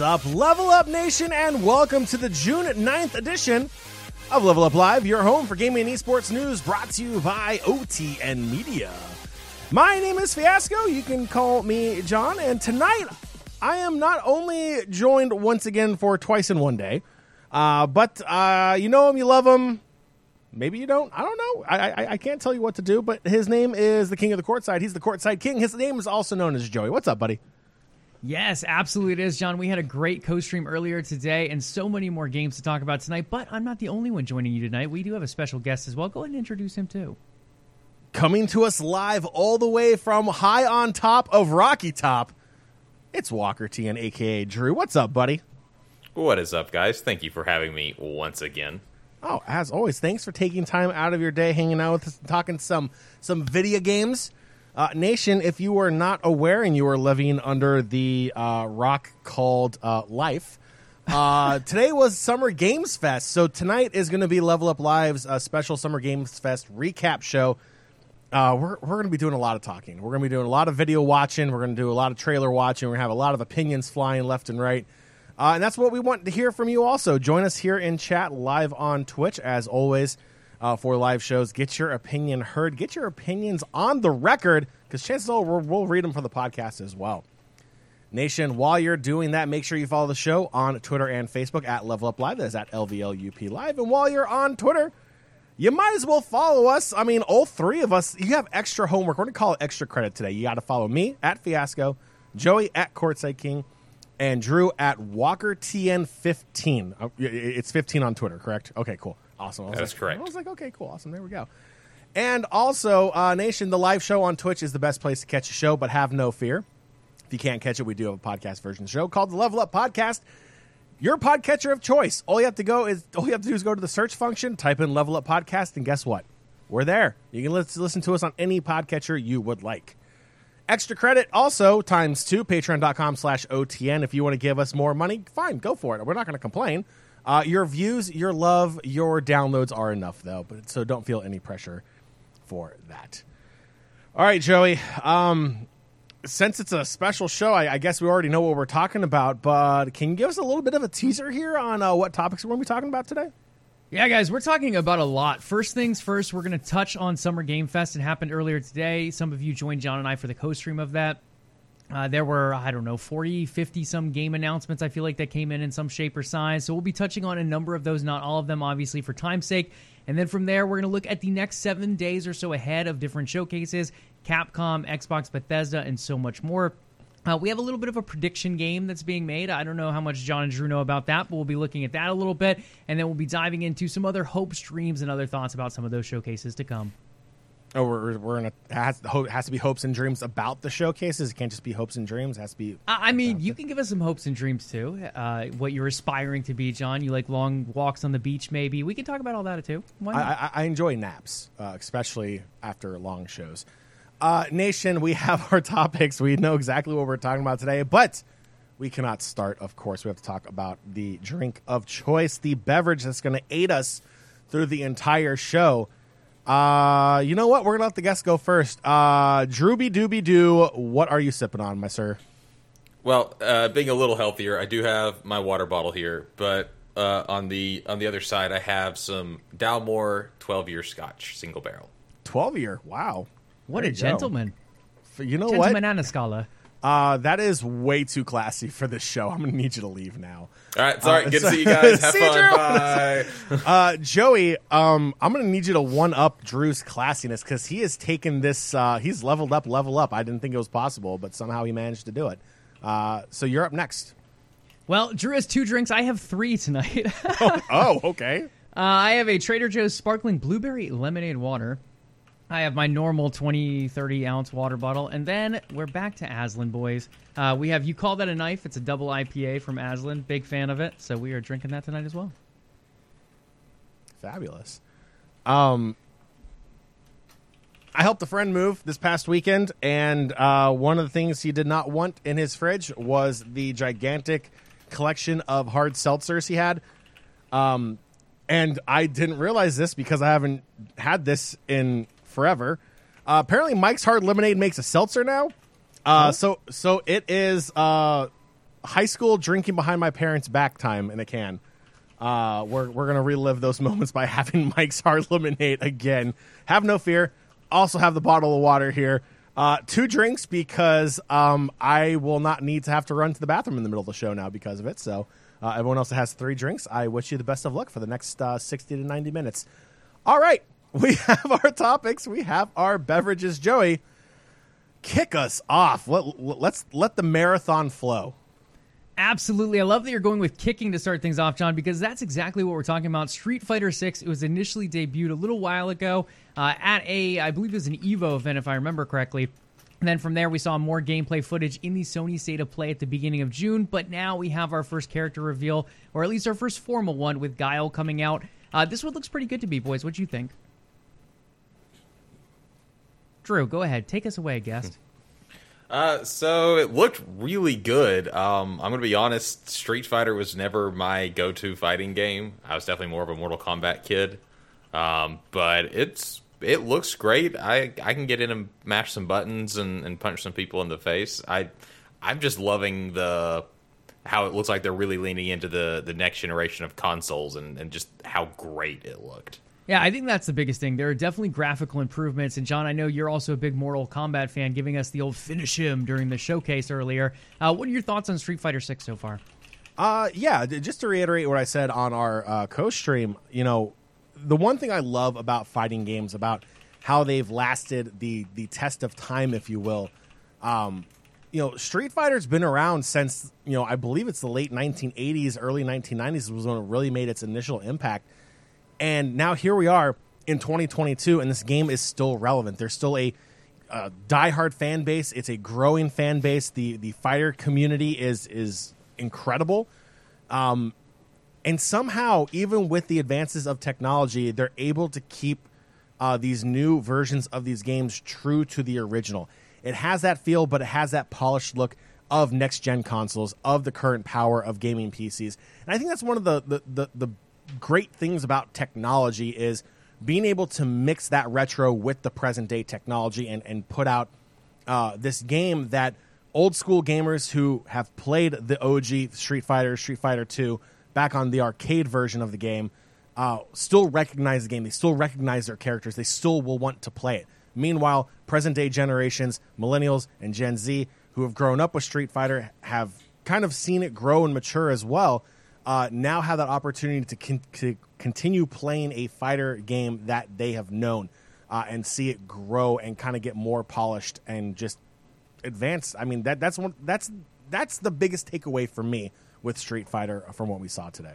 up, Level Up Nation, and welcome to the June 9th edition of Level Up Live, your home for gaming and esports news brought to you by OTN Media. My name is Fiasco. You can call me John, and tonight I am not only joined once again for twice in one day, uh, but uh, you know him, you love him. Maybe you don't. I don't know. I, I I can't tell you what to do. But his name is the King of the Courtside. He's the Courtside King. His name is also known as Joey. What's up, buddy? Yes, absolutely it is, John. We had a great co-stream earlier today and so many more games to talk about tonight, but I'm not the only one joining you tonight. We do have a special guest as well. Go ahead and introduce him too. Coming to us live all the way from high on top of Rocky Top, it's Walker TN aka Drew. What's up, buddy? What is up, guys? Thank you for having me once again. Oh, as always, thanks for taking time out of your day, hanging out with us, talking some some video games. Uh, Nation, if you are not aware and you are living under the uh, rock called uh, life, uh, today was Summer Games Fest. So tonight is going to be Level Up Live's uh, special Summer Games Fest recap show. Uh, we're we're going to be doing a lot of talking. We're going to be doing a lot of video watching. We're going to do a lot of trailer watching. We're going to have a lot of opinions flying left and right. Uh, and that's what we want to hear from you also. Join us here in chat live on Twitch, as always, uh, for live shows. Get your opinion heard. Get your opinions on the record, because chances are we'll, we'll read them for the podcast as well. Nation, while you're doing that, make sure you follow the show on Twitter and Facebook at Level Up Live. That is at LVLUP Live. And while you're on Twitter, you might as well follow us. I mean, all three of us, you have extra homework. We're going to call it extra credit today. You got to follow me at Fiasco, Joey at Courtside King, and Drew at Walker TN15. Oh, y- y- It's 15 on Twitter, correct? Okay, cool. Awesome. That's like- correct. I was like, okay, cool. Awesome. There we go. And also, uh, Nation, the live show on Twitch is the best place to catch a show, but have no fear. If you can't catch it, we do have a podcast version of the show called the Level Up Podcast. Your podcatcher of choice. All you have to go is all you have to do is go to the search function, type in Level Up Podcast, and guess what? We're there. You can listen to us on any podcatcher you would like. Extra credit also times two, patreon.com slash OTN. If you want to give us more money, fine, go for it. We're not going to complain. Uh, your views, your love, your downloads are enough, though, but so don't feel any pressure for that. All right, Joey. Um, since it's a special show, I, I guess we already know what we're talking about, but can you give us a little bit of a teaser here on uh, what topics we're going to be talking about today? Yeah, guys, we're talking about a lot. First things first, we're going to touch on Summer Game Fest. It happened earlier today. Some of you joined John and I for the co-stream of that. Uh, there were, I don't know, 40, 50 some game announcements, I feel like, that came in in some shape or size. So we'll be touching on a number of those, not all of them, obviously, for time's sake. And then from there, we're going to look at the next seven days or so ahead of different showcases Capcom, Xbox, Bethesda, and so much more. Uh, we have a little bit of a prediction game that's being made. I don't know how much John and Drew know about that, but we'll be looking at that a little bit. And then we'll be diving into some other hopes, dreams, and other thoughts about some of those showcases to come. Oh, we're, we're in a has, has to be hopes and dreams about the showcases. It can't just be hopes and dreams. It has to be. I I mean, you can give us some hopes and dreams too. Uh, what you're aspiring to be, John. You like long walks on the beach, maybe. We can talk about all that too. Why I, not? I, I enjoy naps, uh, especially after long shows. Uh, Nation, we have our topics. We know exactly what we're talking about today, but we cannot start. Of course, we have to talk about the drink of choice, the beverage that's going to aid us through the entire show. Uh, you know what? We're gonna let the guests go first. Uh, Drooby Dooby Doo, what are you sipping on, my sir? Well, uh, being a little healthier, I do have my water bottle here, but uh, on the on the other side, I have some Dalmore 12 year Scotch single barrel. Twelve year. Wow. what There a you go. gentleman. You know Gentleman what? and a scholar. Uh, that is way too classy for this show. I'm gonna need you to leave now. All right, sorry. Uh, good so- to see you guys. Have See fun. Drew. Bye. Uh, Joey, um, I'm gonna need you to one up Drew's classiness because he has taken this. Uh, he's leveled up, level up. I didn't think it was possible, but somehow he managed to do it. Uh, so you're up next. Well, Drew has two drinks. I have three tonight. Oh, okay. Uh, I have a Trader Joe's sparkling blueberry lemonade water. I have my normal 20, 30 ounce water bottle. And then we're back to Aslan, boys. Uh, we have You Call That a Knife. It's a double IPA from Aslan. Big fan of it. So we are drinking that tonight as well. Fabulous. Um, I helped a friend move this past weekend, and uh, one of the things he did not want in his fridge was the gigantic collection of hard seltzers he had. Um, and I didn't realize this because I haven't had this in forever. Uh, apparently, Mike's Hard Lemonade makes a seltzer now. Uh, So, so it is uh, high school drinking behind my parents' back time in a can. Uh, we're we're gonna relive those moments by having Mike's Hard Lemonade again. Have no fear. Also have the bottle of water here. Uh, two drinks because um, I will not need to have to run to the bathroom in the middle of the show now because of it. So uh, everyone else that has three drinks, I wish you the best of luck for the next uh, sixty to ninety minutes. All right, we have our topics. We have our beverages. Joey, kick us off. Let, let's let the marathon flow. Absolutely. I love that you're going with kicking to start things off, John, because that's exactly what we're talking about. Street Fighter 6, it was initially debuted a little while ago uh, at a, I believe it was an EVO event, if I remember correctly. And then from there, we saw more gameplay footage in the Sony State of Play at the beginning of June. But now we have our first character reveal, or at least our first formal one, with Guile coming out. Uh, this one looks pretty good to me, boys. What do you think? Drew, go ahead. Take us away, guest. Uh, so it looked really good. Um, I'm gonna be honest. Street Fighter was never my go-to fighting game. I was definitely more of a Mortal Kombat kid. Um, but it's it looks great. I I can get in and mash some buttons and, and punch some people in the face. I I'm just loving the how it looks like they're really leaning into the the next generation of consoles and, and just how great it looked. Yeah, I think that's the biggest thing. There are definitely graphical improvements. And John, I know you're also a big Mortal Kombat fan, giving us the old finish him during the showcase earlier. Uh, what are your thoughts on Street Fighter Six so far? Uh, yeah, just to reiterate what I said on our uh, co-stream, you know, the one thing I love about fighting games, about how they've lasted the the test of time, if you will. Um, you know, Street Fighter's been around since you know I believe it's the late 1980s, early 1990s was when it really made its initial impact and now here we are in 2022, and this game is still relevant. There's still a uh, diehard fan base. It's a growing fan base. The the fighter community is is incredible. Um, and somehow, even with the advances of technology, they're able to keep uh, these new versions of these games true to the original. It has that feel, but it has that polished look of next gen consoles, of the current power of gaming PCs. And I think that's one of the the, the, the great things about technology is being able to mix that retro with the present day technology and, and put out uh, this game that old school gamers who have played the OG Street Fighter, Street Fighter 2 back on the arcade version of the game uh, still recognize the game. They still recognize their characters. They still will want to play it. Meanwhile, present day generations, millennials and Gen Z who have grown up with Street Fighter have kind of seen it grow and mature as well uh, now have that opportunity to, con- to continue playing a fighter game that they have known uh, and see it grow and kind of get more polished and just advance. I mean that that's one that's that's the biggest takeaway for me with Street Fighter from what we saw today.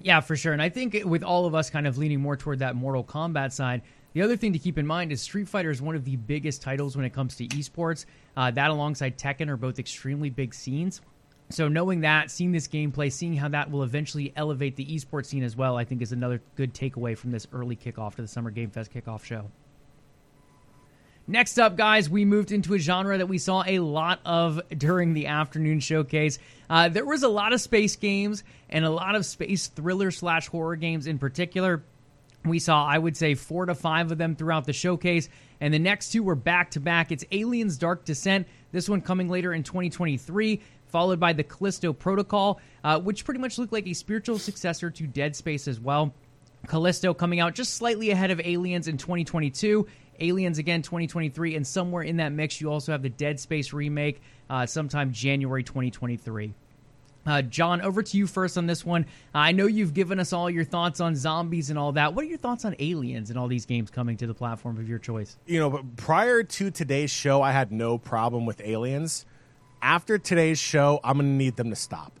Yeah, for sure. And I think with all of us kind of leaning more toward that Mortal Kombat side, the other thing to keep in mind is Street Fighter is one of the biggest titles when it comes to esports. Uh, that alongside Tekken are both extremely big scenes. So knowing that, seeing this gameplay, seeing how that will eventually elevate the esports scene as well, I think is another good takeaway from this early kickoff to the Summer Game Fest kickoff show. Next up, guys, we moved into a genre that we saw a lot of during the afternoon showcase. Uh, there was a lot of space games and a lot of space thriller slash horror games in particular. We saw, I would say, four to five of them throughout the showcase, and the next two were back to back. It's Aliens Dark Descent, this one coming later in 2023 followed by the Callisto Protocol, uh, which pretty much looked like a spiritual successor to Dead Space as well. Callisto coming out just slightly ahead of Aliens in 2022. Aliens again 2023, and somewhere in that mix, you also have the Dead Space remake uh, sometime January 2023. Uh, John, over to you first on this one. I know you've given us all your thoughts on zombies and all that. What are your thoughts on aliens and all these games coming to the platform of your choice? You know, prior to today's show, I had no problem with aliens after today's show, I'm going to need them to stop.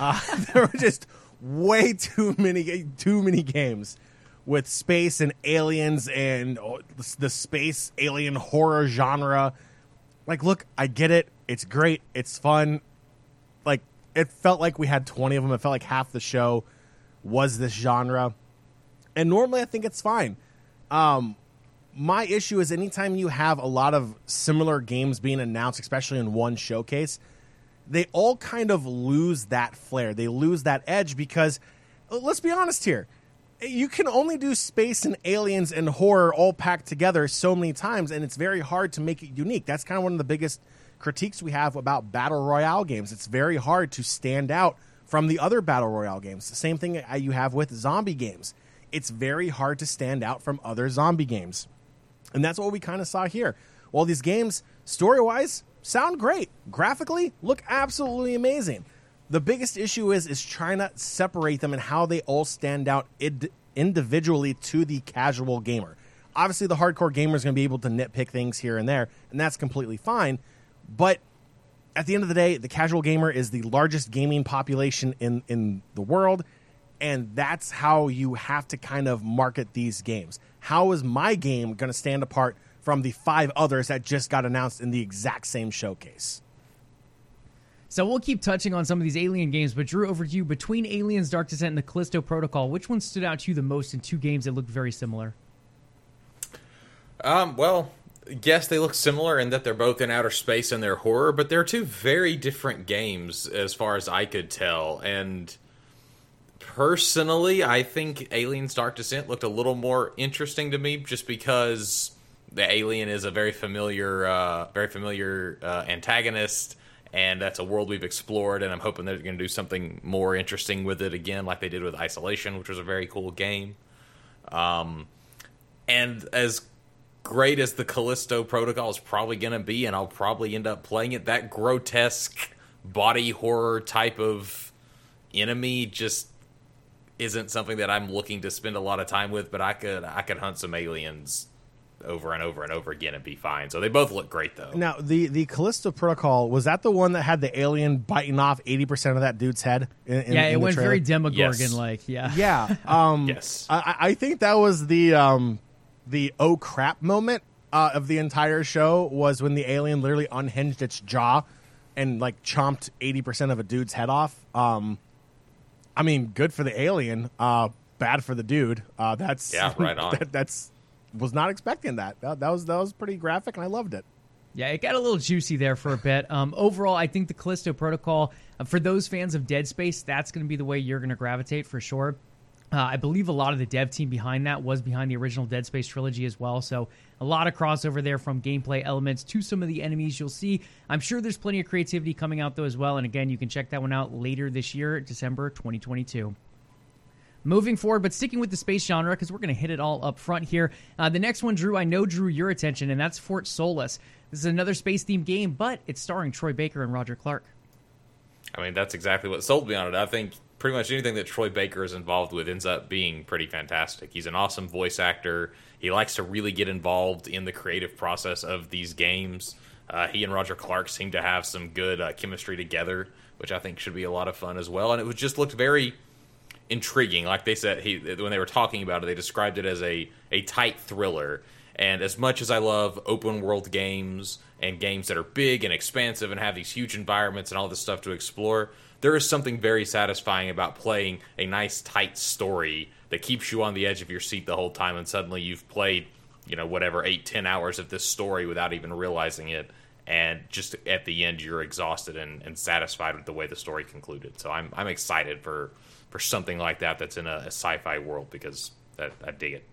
Uh, there were just way too many too many games with space and aliens and oh, the space alien horror genre. Like, look, I get it. It's great. It's fun. Like, it felt like we had 20 of them. It felt like half the show was this genre. And normally I think it's fine. Um, my issue is anytime you have a lot of similar games being announced, especially in one showcase, they all kind of lose that flair. They lose that edge because, uh, let's be honest here, you can only do space and aliens and horror all packed together so many times, and it's very hard to make it unique. That's kind of one of the biggest critiques we have about battle royale games. It's very hard to stand out from the other battle royale games. The same thing you have with zombie games. It's very hard to stand out from other zombie games. And that's what we kind of saw here. While these games, story wise, sound great, graphically, look absolutely amazing. The biggest issue is is trying to separate them and how they all stand out id- individually to the casual gamer. Obviously, the hardcore gamer is going to be able to nitpick things here and there, and that's completely fine. But at the end of the day, the casual gamer is the largest gaming population in in the world, and that's how you have to kind of market these games. How is my game going to stand apart from the five others that just got announced in the exact same showcase? So we'll keep touching on some of these Alien games, but Drew, over to you. Between Aliens, Dark Descent, and the Callisto Protocol, which one stood out to you the most in two games that looked very similar? Um, well, yes, they look similar in that they're both in outer space and they're horror, but they're two very different games as far as I could tell. And personally, I think Aliens Dark Descent looked a little more interesting to me just because the alien is a very familiar, uh, very familiar uh, antagonist, and that's a world we've explored. And I'm hoping they're going to do something more interesting with it again, like they did with Isolation, which was a very cool game. Um, and as great as the Callisto Protocol is probably going to be, and I'll probably end up playing it, that grotesque body horror type of enemy just isn't something that I'm looking to spend a lot of time with. But I could I could hunt some aliens over and over and over again and be fine. So they both look great though. Now, the the Callisto Protocol was that the one that had the alien biting off eighty percent of that dude's head? In, in, yeah, it in went trailer? very Demogorgon like. Yeah, Yeah. Um, Yes. I, I think that was the um, the oh crap moment uh, of the entire show was when the alien literally unhinged its jaw and like chomped eighty percent of a dude's head off. Um, I mean, good for the alien, uh, bad for the dude. Uh, that's Yeah, right on. that, that's was not expecting that. that. That was that was pretty graphic, and I loved it. Yeah, it got a little juicy there for a bit. Um, overall, I think the Callisto Protocol, uh, for those fans of Dead Space, that's going to be the way you're going to gravitate for sure. Uh, I believe a lot of the dev team behind that was behind the original Dead Space trilogy as well. So a lot of crossover there from gameplay elements to some of the enemies you'll see. I'm sure there's plenty of creativity coming out though as well. And again, you can check that one out later this year, December 2022. Moving forward, but sticking with the space genre because we're going to hit it all up front here. Uh, the next one, Drew, I know drew your attention, and that's Fort Solis. This is another space themed game, but it's starring Troy Baker and Roger Clark. I mean, that's exactly what sold me on it. I think pretty much anything that Troy Baker is involved with ends up being pretty fantastic. He's an awesome voice actor. He likes to really get involved in the creative process of these games. Uh, he and Roger Clark seem to have some good uh, chemistry together, which I think should be a lot of fun as well. And it was just looked very intriguing. Like they said, he when they were talking about it, they described it as a a tight thriller. And as much as I love open world games and games that are big and expansive and have these huge environments and all this stuff to explore, there is something very satisfying about playing a nice tight story that keeps you on the edge of your seat the whole time and suddenly you've played, you know, whatever, eight, ten hours of this story without even realizing it. And just at the end, you're exhausted and, and satisfied with the way the story concluded. So I'm I'm excited for for something like that that's in a, a sci-fi world because that, I dig it.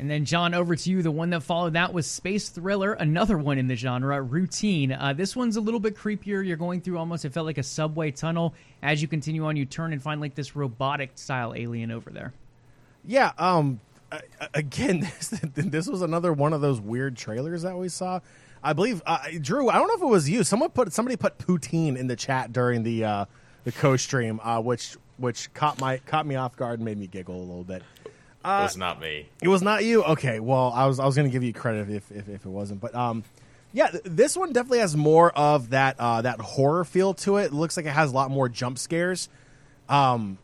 And then, John, over to you. The one that followed that was Space Thriller, another one in the genre, Routine. Uh, this one's a little bit creepier. You're going through almost, it felt like a subway tunnel. As you continue on, you turn and find like this robotic style alien over there. Yeah. Um. uh, Again, this, this was another one of those weird trailers that we saw. I believe uh, Drew. I don't know if it was you. Someone put somebody put poutine in the chat during the uh, the co stream, uh, which which caught my caught me off guard and made me giggle a little bit. it was not me. It was not you. Okay. Well, I was I was going to give you credit if, if if it wasn't, but um, yeah, th- this one definitely has more of that uh, that horror feel to it. It looks like it has a lot more jump scares. Um,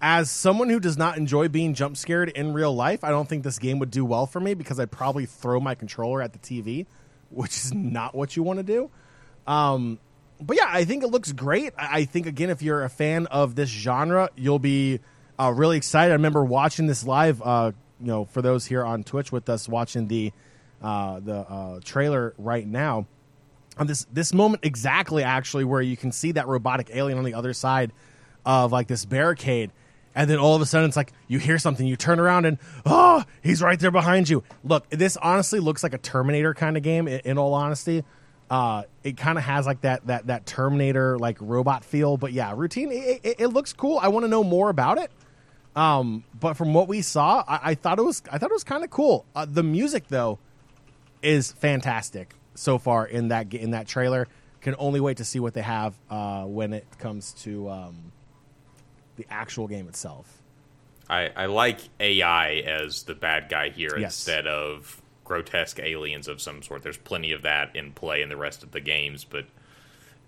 as someone who does not enjoy being jump scared in real life, I don't think this game would do well for me because I'd probably throw my controller at the TV, which is not what you want to do. Um, but yeah, I think it looks great. I think again, if you're a fan of this genre, you'll be uh, really excited. I remember watching this live. Uh, you know, for those here on Twitch with us watching the uh, the uh, trailer right now, on this this moment exactly actually where you can see that robotic alien on the other side of like this barricade. And then all of a sudden, it's like you hear something, you turn around, and oh, he's right there behind you. Look, this honestly looks like a Terminator kind of game. In, in all honesty, Uh, it kind of has like that that that Terminator like robot feel, but yeah, routine. It, it, it looks cool. I want to know more about it. Um, but from what we saw, I, I thought it was I thought it was kind of cool. Uh, the music though is fantastic so far in that in that trailer. Can only wait to see what they have uh, when it comes to um, the actual game itself. I, I like AI as the bad guy here Yes. instead of grotesque aliens of some sort. There's plenty of that in play in the rest of the games, but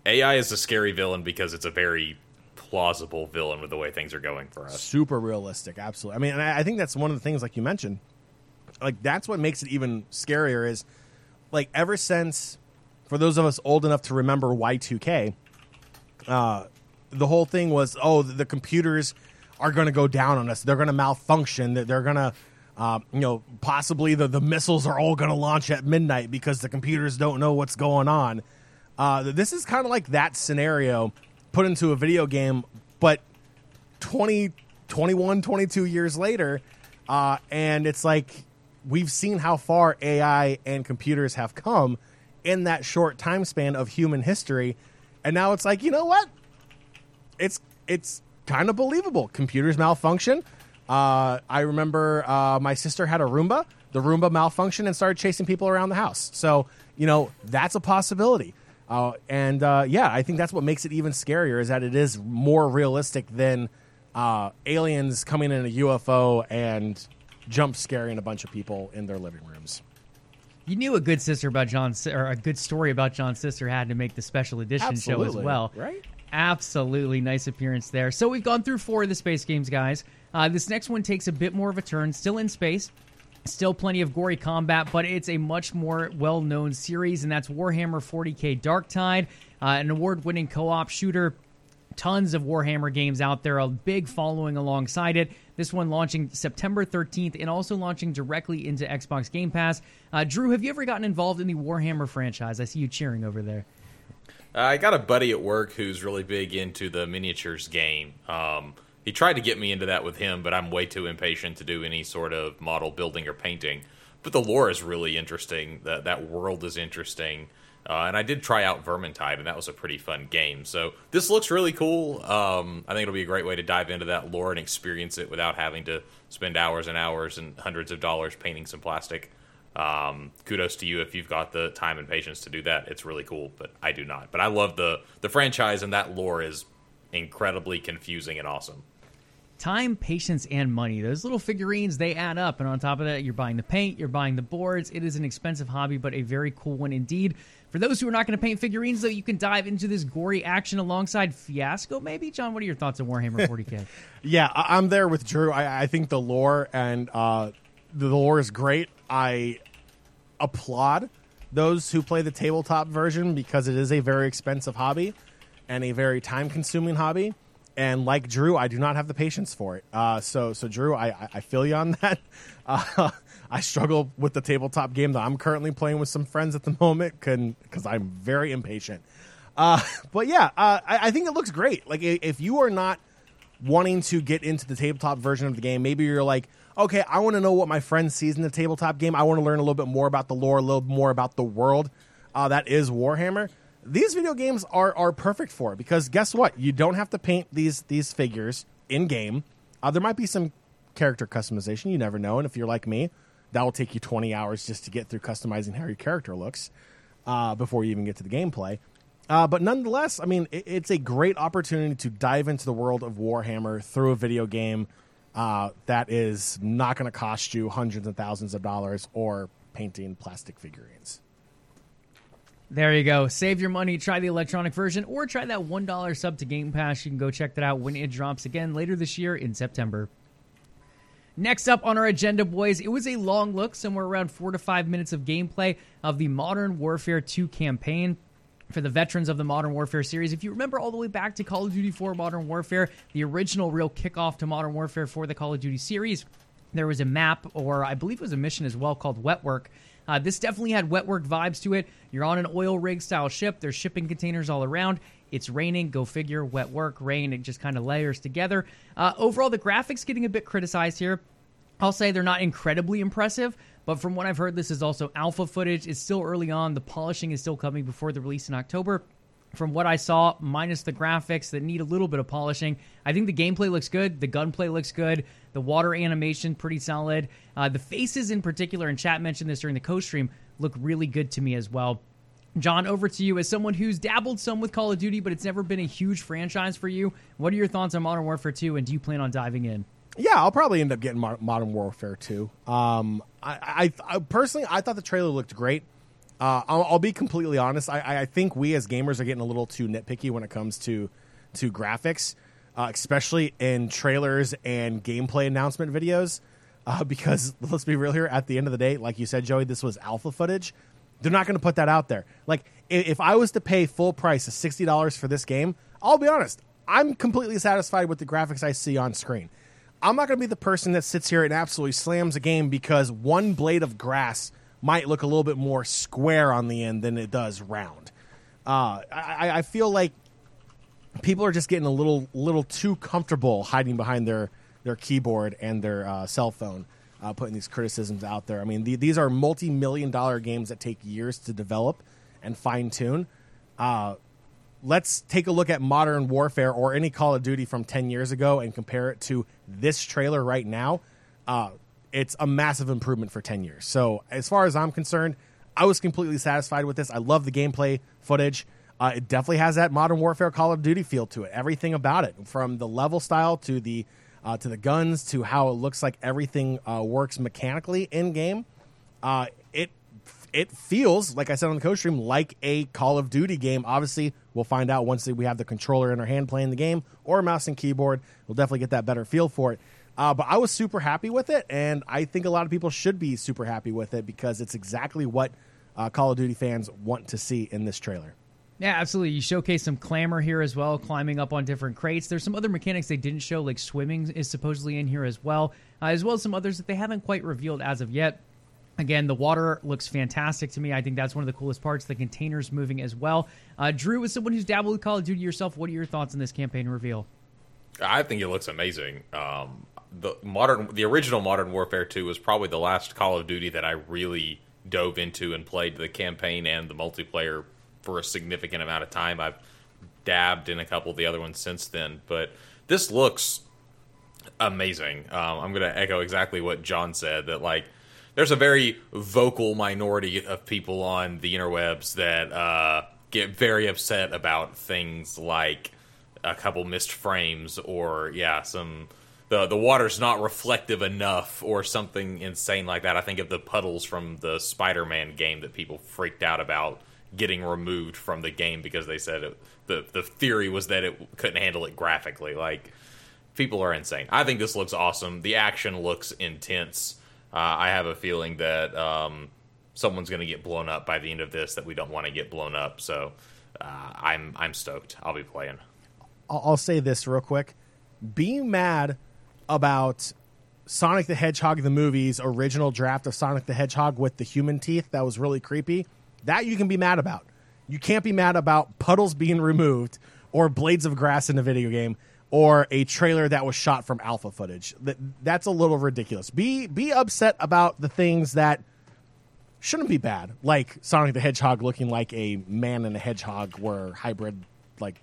AI is a scary villain because it's a very plausible villain with the way things are going for us. super realistic absolutely i mean and I, I think that's one of the things like you mentioned like that's what makes it even scarier is like ever since for those of us old enough to remember y2k uh, the whole thing was oh the, the computers are going to go down on us. They're going to malfunction. That they're going to uh, you know possibly the, the missiles are all going to launch at midnight because the computers don't know what's going on. Uh, this is kind of like that scenario put into a video game but 20 21 22 years later uh, and it's like we've seen how far ai and computers have come in that short time span of human history. And now it's like you know what it's it's kind of believable computers malfunction uh, i remember uh, my sister had a roomba the roomba malfunctioned and started chasing people around the house so you know that's a possibility uh, and uh, yeah, I think that's what makes it even scarier is that it is more realistic than uh, aliens coming in a UFO and jump scaring a bunch of people in their living rooms. You knew a good sister about John, or a good story about John's sister had to make the special edition show as well. right? Absolutely nice appearance there. So we've gone through four of the space games, guys. Uh, this next one takes a bit more of a turn, still in space. Still plenty of gory combat, but it's a much more well known series, and that's Warhammer 40k Darktide, uh, an award winning co op shooter. Tons of Warhammer games out there, a big following alongside it. This one launching September 13th and also launching directly into Xbox Game Pass. Uh, Drew, have you ever gotten involved in the Warhammer franchise? I see you cheering over there. I got a buddy at work who's really big into the miniatures game. Um, he tried to get me into that with him, but I'm way too impatient to do any sort of model building or painting. But the lore is really interesting. That that world is interesting. Uh, and I did try out Vermintide, and that was a pretty fun game. So this looks really cool. Um, I think it'll be a great way to dive into that lore and experience it without having to spend hours and hours and hundreds of dollars painting some plastic. Um, kudos to you if you've got the time and patience to do that. It's really cool, but I do not. But I love the the franchise, and that lore is incredibly confusing and awesome. time, patience, and money. Those little figurines, they add up. And on top of that, you're buying the paint, you're buying the boards. It is an expensive hobby, but a very cool one indeed. For those who are not going to paint figurines, though, you can dive into this gory action alongside Fiasco, maybe? John, what are your thoughts on Warhammer 40K? Yeah, I- I'm there with Drew. I, I think the lore and uh, the lore is great. I applaud those who play the tabletop version because it is a very expensive hobby and a very time consuming hobby. And like Drew, I do not have the patience for it. Uh, so, so Drew, I, I- feel you on that. Uh, I struggle with the tabletop game that I'm currently playing with some friends at the moment because I'm very impatient. Uh, but yeah, uh, I, I think it looks great. Like if you are not wanting to get into the tabletop version of the game, maybe you're like, okay, I want to know what my friend sees in the tabletop game. I want to learn a little bit more about the lore, a little more about the world uh, that is Warhammer. These video games are are perfect for it because guess what? You don't have to paint these these figures in game. Uh, there might be some character customization. You never know, and if you're like me, that will take you 20 hours just to get through customizing how your character looks uh, before you even get to the gameplay. Uh, but nonetheless, I mean, it, it's a great opportunity to dive into the world of Warhammer through a video game uh, that is not going to cost you hundreds of thousands of dollars or painting plastic figurines. There you go. Save your money, try the electronic version, or try that $1 sub to Game Pass. You can go check that out when it drops again later this year in September. Next up on our agenda, boys, it was a long look, somewhere around four to five minutes of gameplay of the Modern Warfare 2 campaign. For the veterans of the Modern Warfare series, if you remember all the way back to Call of Duty 4 Modern Warfare, the original real kickoff to Modern Warfare for the Call of Duty series, there was a map, or I believe it was a mission as well, called Wet Work. Uh, this definitely had wet work vibes to it. You're on an oil rig style ship. There's shipping containers all around. It's raining. Go figure. Wet work, rain. It just kind of layers together. Uh, overall, the graphics getting a bit criticized here. I'll say they're not incredibly impressive, but from what I've heard, this is also alpha footage. It's still early on. The polishing is still coming before the release in October. From what I saw, minus the graphics that need a little bit of polishing, I think the gameplay looks good. The gunplay looks good. The water animation pretty solid. Uh, the faces in particular, and chat mentioned this during the co-stream, look really good to me as well. John, over to you. As someone who's dabbled some with Call of Duty, but it's never been a huge franchise for you, what are your thoughts on Modern Warfare 2, and do you plan on diving in? Yeah, I'll probably end up getting Modern Warfare 2. Um, I, I, I, personally, I thought the trailer looked great. Uh, I'll, I'll, be completely honest. I, I, think we as gamers are getting a little too nitpicky when it comes to to graphics, uh, especially in trailers and gameplay announcement videos. Uh, because let's be real here, at the end of the day, like you said, Joey, this was alpha footage. They're not going to put that out there. Like, if I was to pay full price of sixty dollars for this game, I'll be honest, I'm completely satisfied with the graphics I see on screen. I'm not going to be the person that sits here and absolutely slams a game because one blade of grass might look a little bit more square on the end than it does round. Uh, I, I feel like people are just getting a little little too comfortable hiding behind their their keyboard and their uh, cell phone, uh, putting these criticisms out there. I mean, the, these are multi million dollar games that take years to develop and fine tune. Uh, let's take a look at Modern Warfare or any Call of Duty from 10 years ago and compare it to this trailer right now. Uh, it's a massive improvement for 10 years. So, as far as I'm concerned, I was completely satisfied with this. I love the gameplay footage. Uh, it definitely has that Modern Warfare Call of Duty feel to it. Everything about it, from the level style to the uh, to the guns to how it looks like everything uh, works mechanically in game. It feels like I said on the co stream like a Call of Duty game. Obviously, we'll find out once we have the controller in our hand playing the game or mouse and keyboard. We'll definitely get that better feel for it. Uh, but I was super happy with it, and I think a lot of people should be super happy with it because it's exactly what uh, Call of Duty fans want to see in this trailer. Yeah, absolutely. You showcase some clamor here as well, climbing up on different crates. There's some other mechanics they didn't show, like swimming is supposedly in here as well, uh, as well as some others that they haven't quite revealed as of yet. Again, the water looks fantastic to me. I think that's one of the coolest parts. The containers moving as well. Uh, Drew, as someone who's dabbled with Call of Duty yourself, what are your thoughts on this campaign reveal? I think it looks amazing. Um, the modern, the original Modern Warfare Two was probably the last Call of Duty that I really dove into and played the campaign and the multiplayer for a significant amount of time. I've dabbed in a couple of the other ones since then, but this looks amazing. Um, I'm going to echo exactly what John said that like there's a very vocal minority of people on the interwebs that uh, get very upset about things like a couple missed frames or yeah some the the water's not reflective enough or something insane like that. I think of the puddles from the Spider-Man game that people freaked out about getting removed from the game because they said it, the the theory was that it couldn't handle it graphically. Like people are insane. I think this looks awesome. The action looks intense. Uh, I have a feeling that um, someone's going to get blown up by the end of this that we don't want to get blown up. So uh, I'm I'm stoked. I'll be playing. I'll say this real quick. Being mad about Sonic the Hedgehog the movie's original draft of Sonic the Hedgehog with the human teeth that was really creepy. That you can be mad about. You can't be mad about puddles being removed or blades of grass in a video game or a trailer that was shot from alpha footage. That that's a little ridiculous. Be be upset about the things that shouldn't be bad, like Sonic the Hedgehog looking like a man and a hedgehog were hybrid like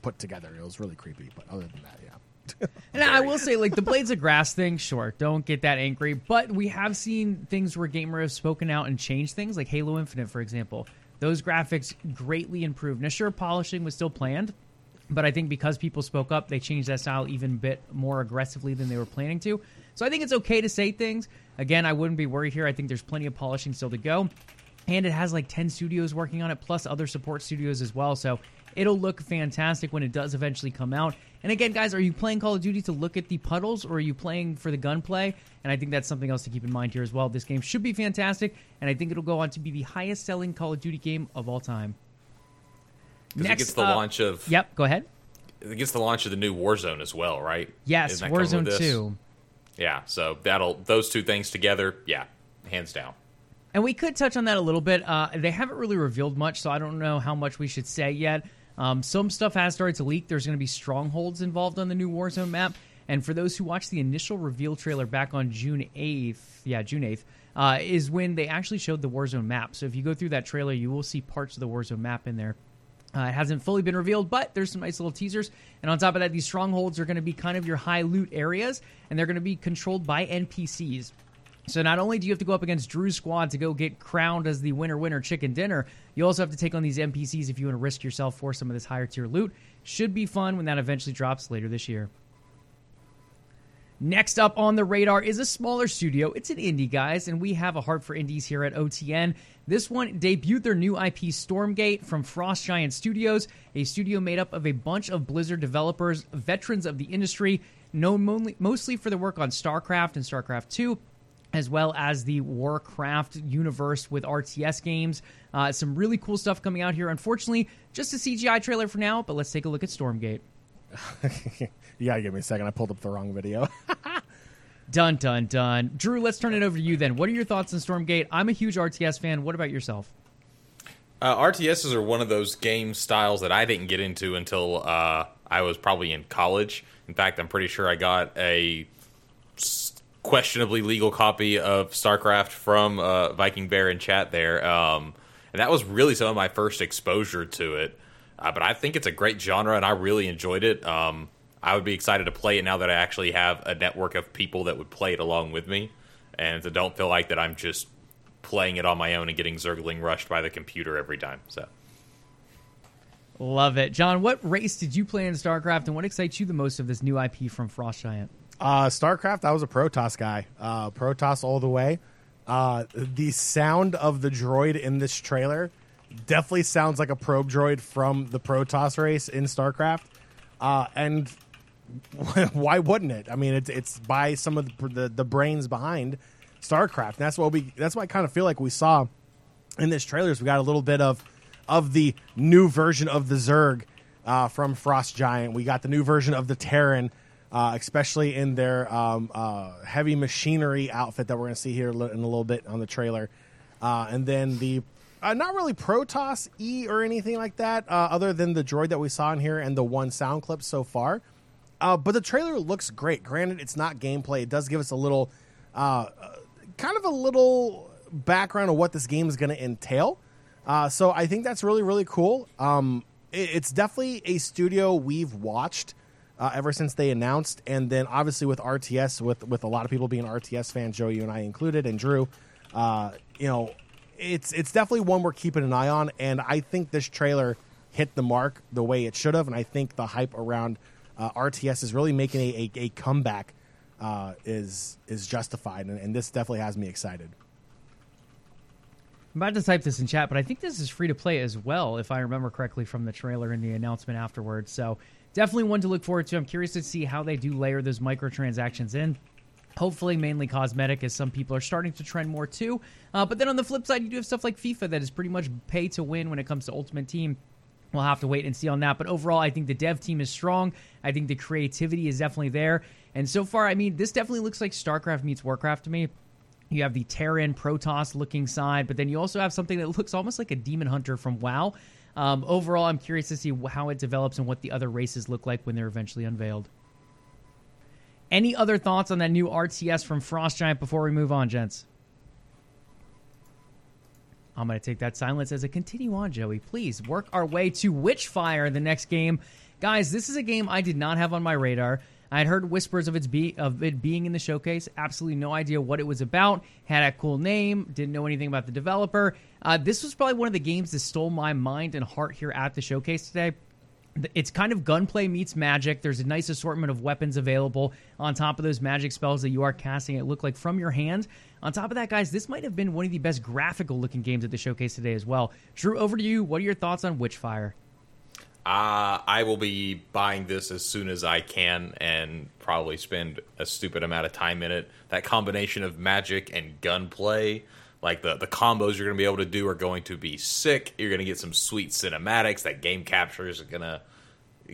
put together. It was really creepy, but other than that, yeah. and I will say, like the blades of grass thing, sure, don't get that angry. But we have seen things where gamers have spoken out and changed things, like Halo Infinite, for example. Those graphics greatly improved. Now, sure, polishing was still planned, but I think because people spoke up, they changed that style even a bit more aggressively than they were planning to. So I think it's okay to say things. Again, I wouldn't be worried here. I think there's plenty of polishing still to go. And it has like 10 studios working on it, plus other support studios as well. So it'll look fantastic when it does eventually come out. And again, guys, are you playing Call of Duty to look at the puddles or are you playing for the gunplay? And I think that's something else to keep in mind here as well. This game should be fantastic, and I think it'll go on to be the highest selling Call of Duty game of all time. Because it gets the uh, launch of. Yep, go ahead. It gets the launch of the new Warzone as well, right? Yes, Warzone Two. Yeah, so that'll those two things together, yeah, hands down. And we could touch on that a little bit. Uh, they haven't really revealed much, so I don't know how much we should say yet. Um, some stuff has started to leak. There's going to be strongholds involved on the new Warzone map, And for those who watched the initial reveal trailer back on June 8th, yeah, June 8th, uh, is when they actually showed the Warzone map. So if you go through that trailer, you will see parts of the Warzone map in there. Uh, it hasn't fully been revealed, but there's some nice little teasers. And on top of that, these strongholds are going to be kind of your high loot areas, and they're going to be controlled by NPCs. So not only do you have to go up against Drew's squad to go get crowned as the winner winner chicken dinner, you also have to take on these NPCs if you want to risk yourself for some of this higher tier loot. Should be fun when that eventually drops later this year. Next up on the radar is a smaller studio. It's an indie, guys, and we have a heart for indies here at OTN. This one debuted their new IP Stormgate from Frost Giant Studios, a studio made up of a bunch of Blizzard developers, veterans of the industry, known mostly for their work on StarCraft and StarCraft 2, as well as the Warcraft universe with RTS games. Uh, some really cool stuff coming out here. Unfortunately, just a CGI trailer for now, but let's take a look at Stormgate. gotta give me a second. I pulled up the wrong video. dun dun dun. Drew, let's turn it over to you then. What are your thoughts on Stormgate? I'm a huge RTS fan. What about yourself? Uh, RTSs are one of those game styles that I didn't get into until uh, I was probably in college. In fact, I'm pretty sure I got a questionably legal copy of StarCraft from uh, Viking Bear in chat there, um, and that was really some of my first exposure to it. Uh, but I think it's a great genre, and I really enjoyed it. Um, I would be excited to play it now that I actually have a network of people that would play it along with me, and to don't feel like that I'm just playing it on my own and getting zergling rushed by the computer every time. So. Love it. John, what race did you play in StarCraft and what excites you the most of this new IP from Frost Giant? Uh, StarCraft, I was a Protoss guy. Uh, Protoss all the way. Uh, the sound of the droid in this trailer definitely sounds like a probe droid from the Protoss race in StarCraft. Uh, and why wouldn't it? I mean, it's it's by some of the, the, the brains behind StarCraft. And that's what we that's what I kind of feel like we saw in this trailer. Is we got a little bit of of the new version of the Zerg uh, from Frost Giant. We got the new version of the Terran. Uh, especially in their um, uh, heavy machinery outfit that we're going to see here in a little bit on the trailer. Uh, and then the uh, not really Protoss E or anything like that, uh, other than the droid that we saw in here and the one sound clip so far. Uh, but the trailer looks great. Granted, it's not gameplay. It does give us a little, uh, kind of a little background of what this game is going to entail. Uh, so I think that's really, really cool. Um, it, it's definitely a studio we've watched uh, ever since they announced, and then obviously with RTS, with with a lot of people being RTS fans, Joe, you and I included, and Drew. you know, it's it's definitely one we're keeping an eye on, and I think this trailer hit the mark the way it should have, and I think the hype around uh, RTS is really making a, a, a comeback uh, is is justified, and, and, this definitely has me excited. I'm about to type this in chat, but I think this is free to play as well, if I remember correctly from the trailer and the announcement afterwards. So definitely one to look forward to. I'm curious to see how they do layer those microtransactions in. Hopefully, mainly cosmetic, as some people are starting to trend more too. Uh, but then on the flip side, you do have stuff like FIFA that is pretty much pay to win when it comes to Ultimate Team. We'll have to wait and see on that. But overall, I think the dev team is strong. I think the creativity is definitely there. And so far, I mean, this definitely looks like StarCraft meets Warcraft to me. You have the Terran Protoss looking side, but then you also have something that looks almost like a Demon Hunter from WoW. Um, overall, I'm curious to see how it develops and what the other races look like when they're eventually unveiled. Any other thoughts on that new RTS from Frost Giant before we move on, gents? I'm going to take that silence as a continue on, Joey. Please work our way to Witchfire, the next game. Guys, this is a game I did not have on my radar. I had heard whispers of its be- of it being in the showcase. Absolutely no idea what it was about. Had a cool name. Didn't know anything about the developer. Uh, this was probably one of the games that stole my mind and heart here at the showcase today it's kind of gunplay meets magic. There's a nice assortment of weapons available on top of those magic spells that you are casting. It look like from your hand. On top of that, guys, this might have been one of the best graphical looking games at the showcase today as well. Drew, over to you. What are your thoughts on Witchfire? Uh, I will be buying this as soon as I can and probably spend a stupid amount of time in it. That combination of magic and gunplay like the the combos you're going to be able to do are going to be sick. You're going to get some sweet cinematics. That game capture is gonna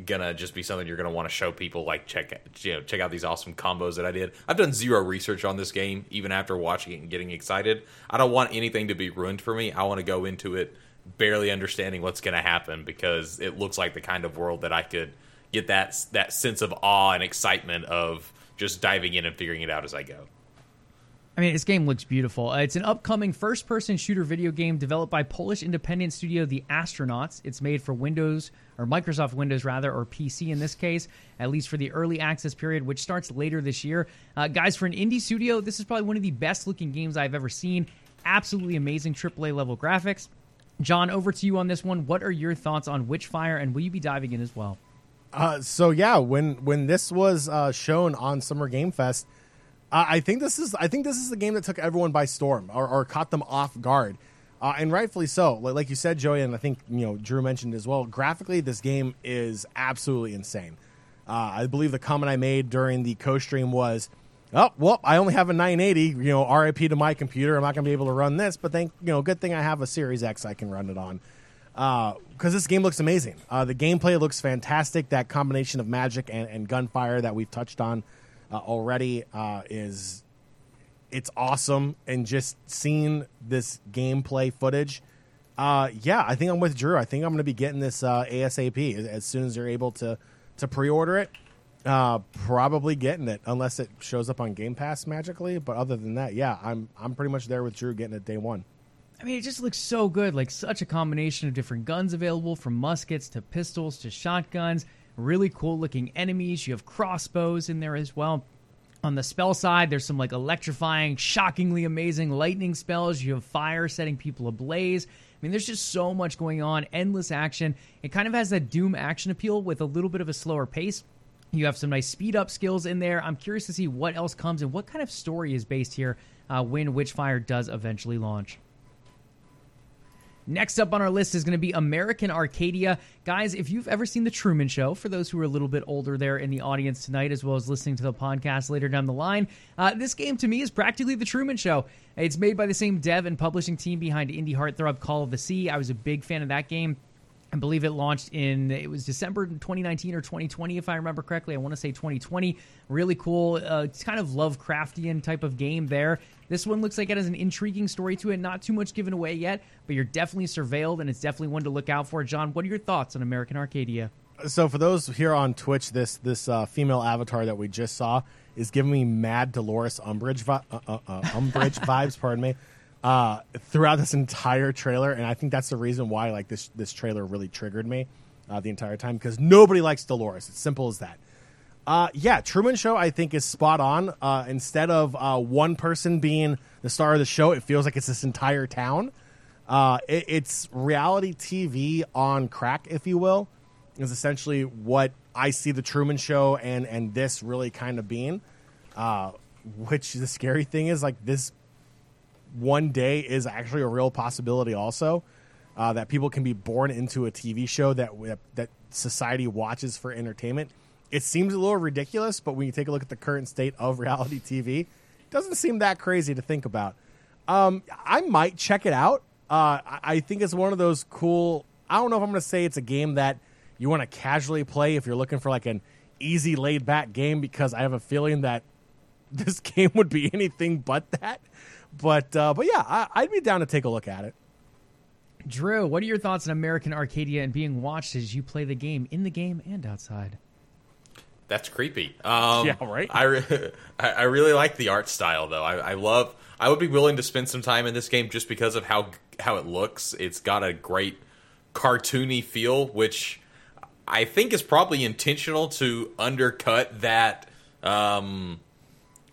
gonna just be something you're gonna want to show people. Like check you know check out these awesome combos that I did. I've done zero research on this game, even after watching it and getting excited. I don't want anything to be ruined for me. I want to go into it barely understanding what's going to happen because it looks like the kind of world that I could get that that sense of awe and excitement of just diving in and figuring it out as I go. I mean, this game looks beautiful. Uh, it's an upcoming first person shooter video game developed by Polish independent studio The Astronauts. It's made for Windows, or Microsoft Windows rather, or PC in this case, at least for the early access period, which starts later this year. Uh, guys, for an indie studio, this is probably one of the best looking games I've ever seen. Absolutely amazing AAA level graphics. John, over to you on this one. What are your thoughts on Witchfire, and will you be diving in as well? Uh, so yeah, when when this was uh, shown on Summer Game Fest, I think this is I think this is the game that took everyone by storm or, or caught them off guard, uh, and rightfully so. Like, like, you said, Joey, and I think you know Drew mentioned as well. Graphically, this game is absolutely insane. Uh, I believe the comment I made during the co-stream was, "Oh, well, I only have a 980. You know, RIP to my computer. I'm not going to be able to run this, but thank you know, good thing I have a Series X I can run it on." Because uh, this game looks amazing. Uh, the gameplay looks fantastic. That combination of magic and, and gunfire that we've touched on uh, already uh, is it's awesome. And just seeing this gameplay footage uh, yeah i think i'm with drew. I think i'm going to be getting this uh, asap as, as, soon as they're able to to pre-order it. Uh, probably getting it unless it shows up on game pass magically. But other than that yeah i'm i'm pretty much there with drew getting it day one. I mean, it just looks so good. Like such a combination of different guns available, from muskets to pistols to shotguns. Really cool looking enemies. You have crossbows in there as well. On the spell side, there's some like electrifying, shockingly amazing lightning spells. You have fire setting people ablaze. I mean, there's just so much going on, endless action. It kind of has that Doom action appeal with a little bit of a slower pace. You have some nice speed up skills in there. I'm curious to see what else comes and what kind of story is based here uh, when Witchfire does eventually launch. Next up on our list is going to be American Arcadia. Guys, if you've ever seen The Truman Show, for those who are a little bit older there in the audience tonight, as well as listening to the podcast later down the line, uh, this game to me is practically The Truman Show. It's made by the same dev and publishing team behind Indie Heartthrob Call of the Sea. I was a big fan of that game. I believe it launched in it was December 2019 or 2020 if I remember correctly. I want to say 2020. Really cool, uh, it's kind of Lovecraftian type of game there. This one looks like it has an intriguing story to it. Not too much given away yet, but you're definitely surveilled, and it's definitely one to look out for. John, what are your thoughts on American Arcadia? So for those here on Twitch, this this uh, female avatar that we just saw is giving me mad Dolores Umbridge vi- uh, uh, uh Umbridge vibes. Pardon me. Uh, throughout this entire trailer, and I think that's the reason why like this this trailer really triggered me uh, the entire time because nobody likes Dolores. It's simple as that. Uh, yeah, Truman Show I think is spot on. Uh, instead of uh, one person being the star of the show, it feels like it's this entire town. Uh, it, it's reality TV on crack, if you will, is essentially what I see the Truman Show and and this really kind of being. Uh, which the scary thing is, like this one day is actually a real possibility. Also, uh, that people can be born into a TV show that that society watches for entertainment it seems a little ridiculous, but when you take a look at the current state of reality TV, it doesn't seem that crazy to think about. Um, I might check it out. Uh, I think it's one of those cool. I don't know if I'm going to say it's a game that you want to casually play if you're looking for like an easy, laid back game because I have a feeling that this game would be anything but that. But uh, but yeah, I, I'd be down to take a look at it. Drew, what are your thoughts on American Arcadia and being watched as you play the game in the game and outside? That's creepy. Um, yeah, right. I, re- I really like the art style though. I, I love. I would be willing to spend some time in this game just because of how how it looks. It's got a great cartoony feel, which I think is probably intentional to undercut that. Um,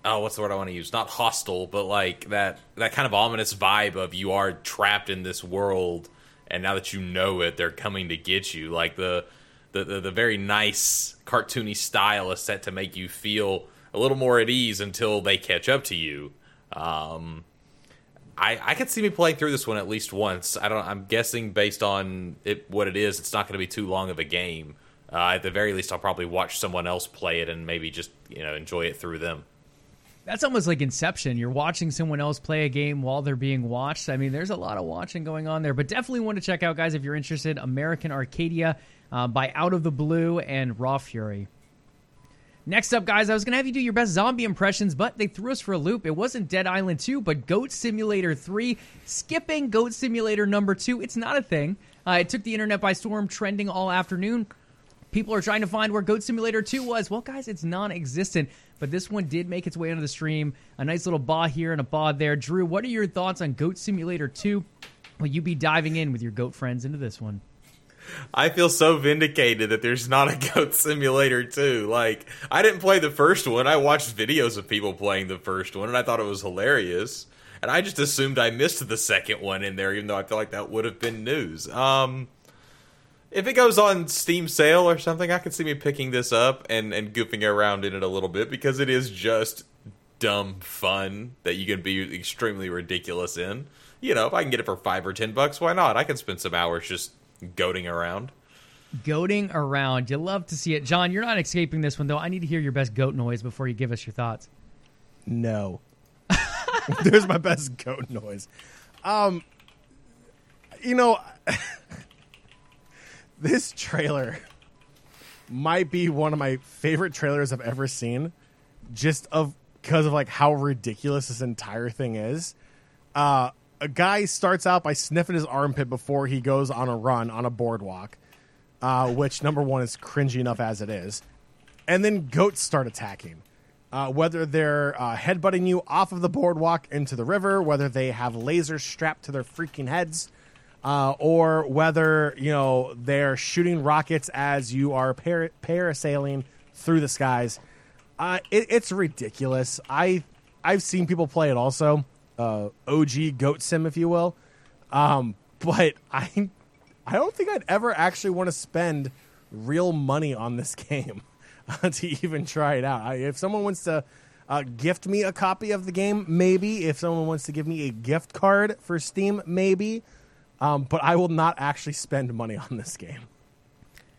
oh, what's the word I want to use? Not hostile, but like that that kind of ominous vibe of you are trapped in this world, and now that you know it, they're coming to get you. Like the the, the, the very nice cartoony style is set to make you feel a little more at ease until they catch up to you. Um, I I could see me playing through this one at least once. I don't. I'm guessing based on it what it is, it's not going to be too long of a game. Uh, at the very least, I'll probably watch someone else play it and maybe just you know enjoy it through them. That's almost like Inception. You're watching someone else play a game while they're being watched. I mean, there's a lot of watching going on there, but definitely want to check out, guys, if you're interested. American Arcadia uh, by Out of the Blue and Raw Fury. Next up, guys, I was going to have you do your best zombie impressions, but they threw us for a loop. It wasn't Dead Island 2, but Goat Simulator 3. Skipping Goat Simulator number 2, it's not a thing. Uh, it took the internet by storm, trending all afternoon. People are trying to find where Goat Simulator 2 was. Well, guys, it's non existent, but this one did make its way onto the stream. A nice little baw here and a baw there. Drew, what are your thoughts on Goat Simulator 2? Will you be diving in with your goat friends into this one? I feel so vindicated that there's not a Goat Simulator 2. Like, I didn't play the first one. I watched videos of people playing the first one, and I thought it was hilarious. And I just assumed I missed the second one in there, even though I feel like that would have been news. Um, if it goes on Steam sale or something, I can see me picking this up and, and goofing around in it a little bit because it is just dumb fun that you can be extremely ridiculous in. You know, if I can get it for five or ten bucks, why not? I can spend some hours just goading around. Goading around. You love to see it. John, you're not escaping this one, though. I need to hear your best goat noise before you give us your thoughts. No. There's my best goat noise. Um, you know, this trailer might be one of my favorite trailers I've ever seen, just of because of like how ridiculous this entire thing is. Uh, a guy starts out by sniffing his armpit before he goes on a run on a boardwalk, uh, which number one is cringy enough as it is, and then goats start attacking. Uh, whether they're uh, headbutting you off of the boardwalk into the river, whether they have lasers strapped to their freaking heads, uh, or whether you know they're shooting rockets as you are par- parasailing through the skies. Uh, it, it's ridiculous. I I've seen people play it also, uh, OG goat sim, if you will. Um, but I I don't think I'd ever actually want to spend real money on this game to even try it out. I, if someone wants to uh, gift me a copy of the game, maybe. If someone wants to give me a gift card for Steam, maybe. Um, but I will not actually spend money on this game.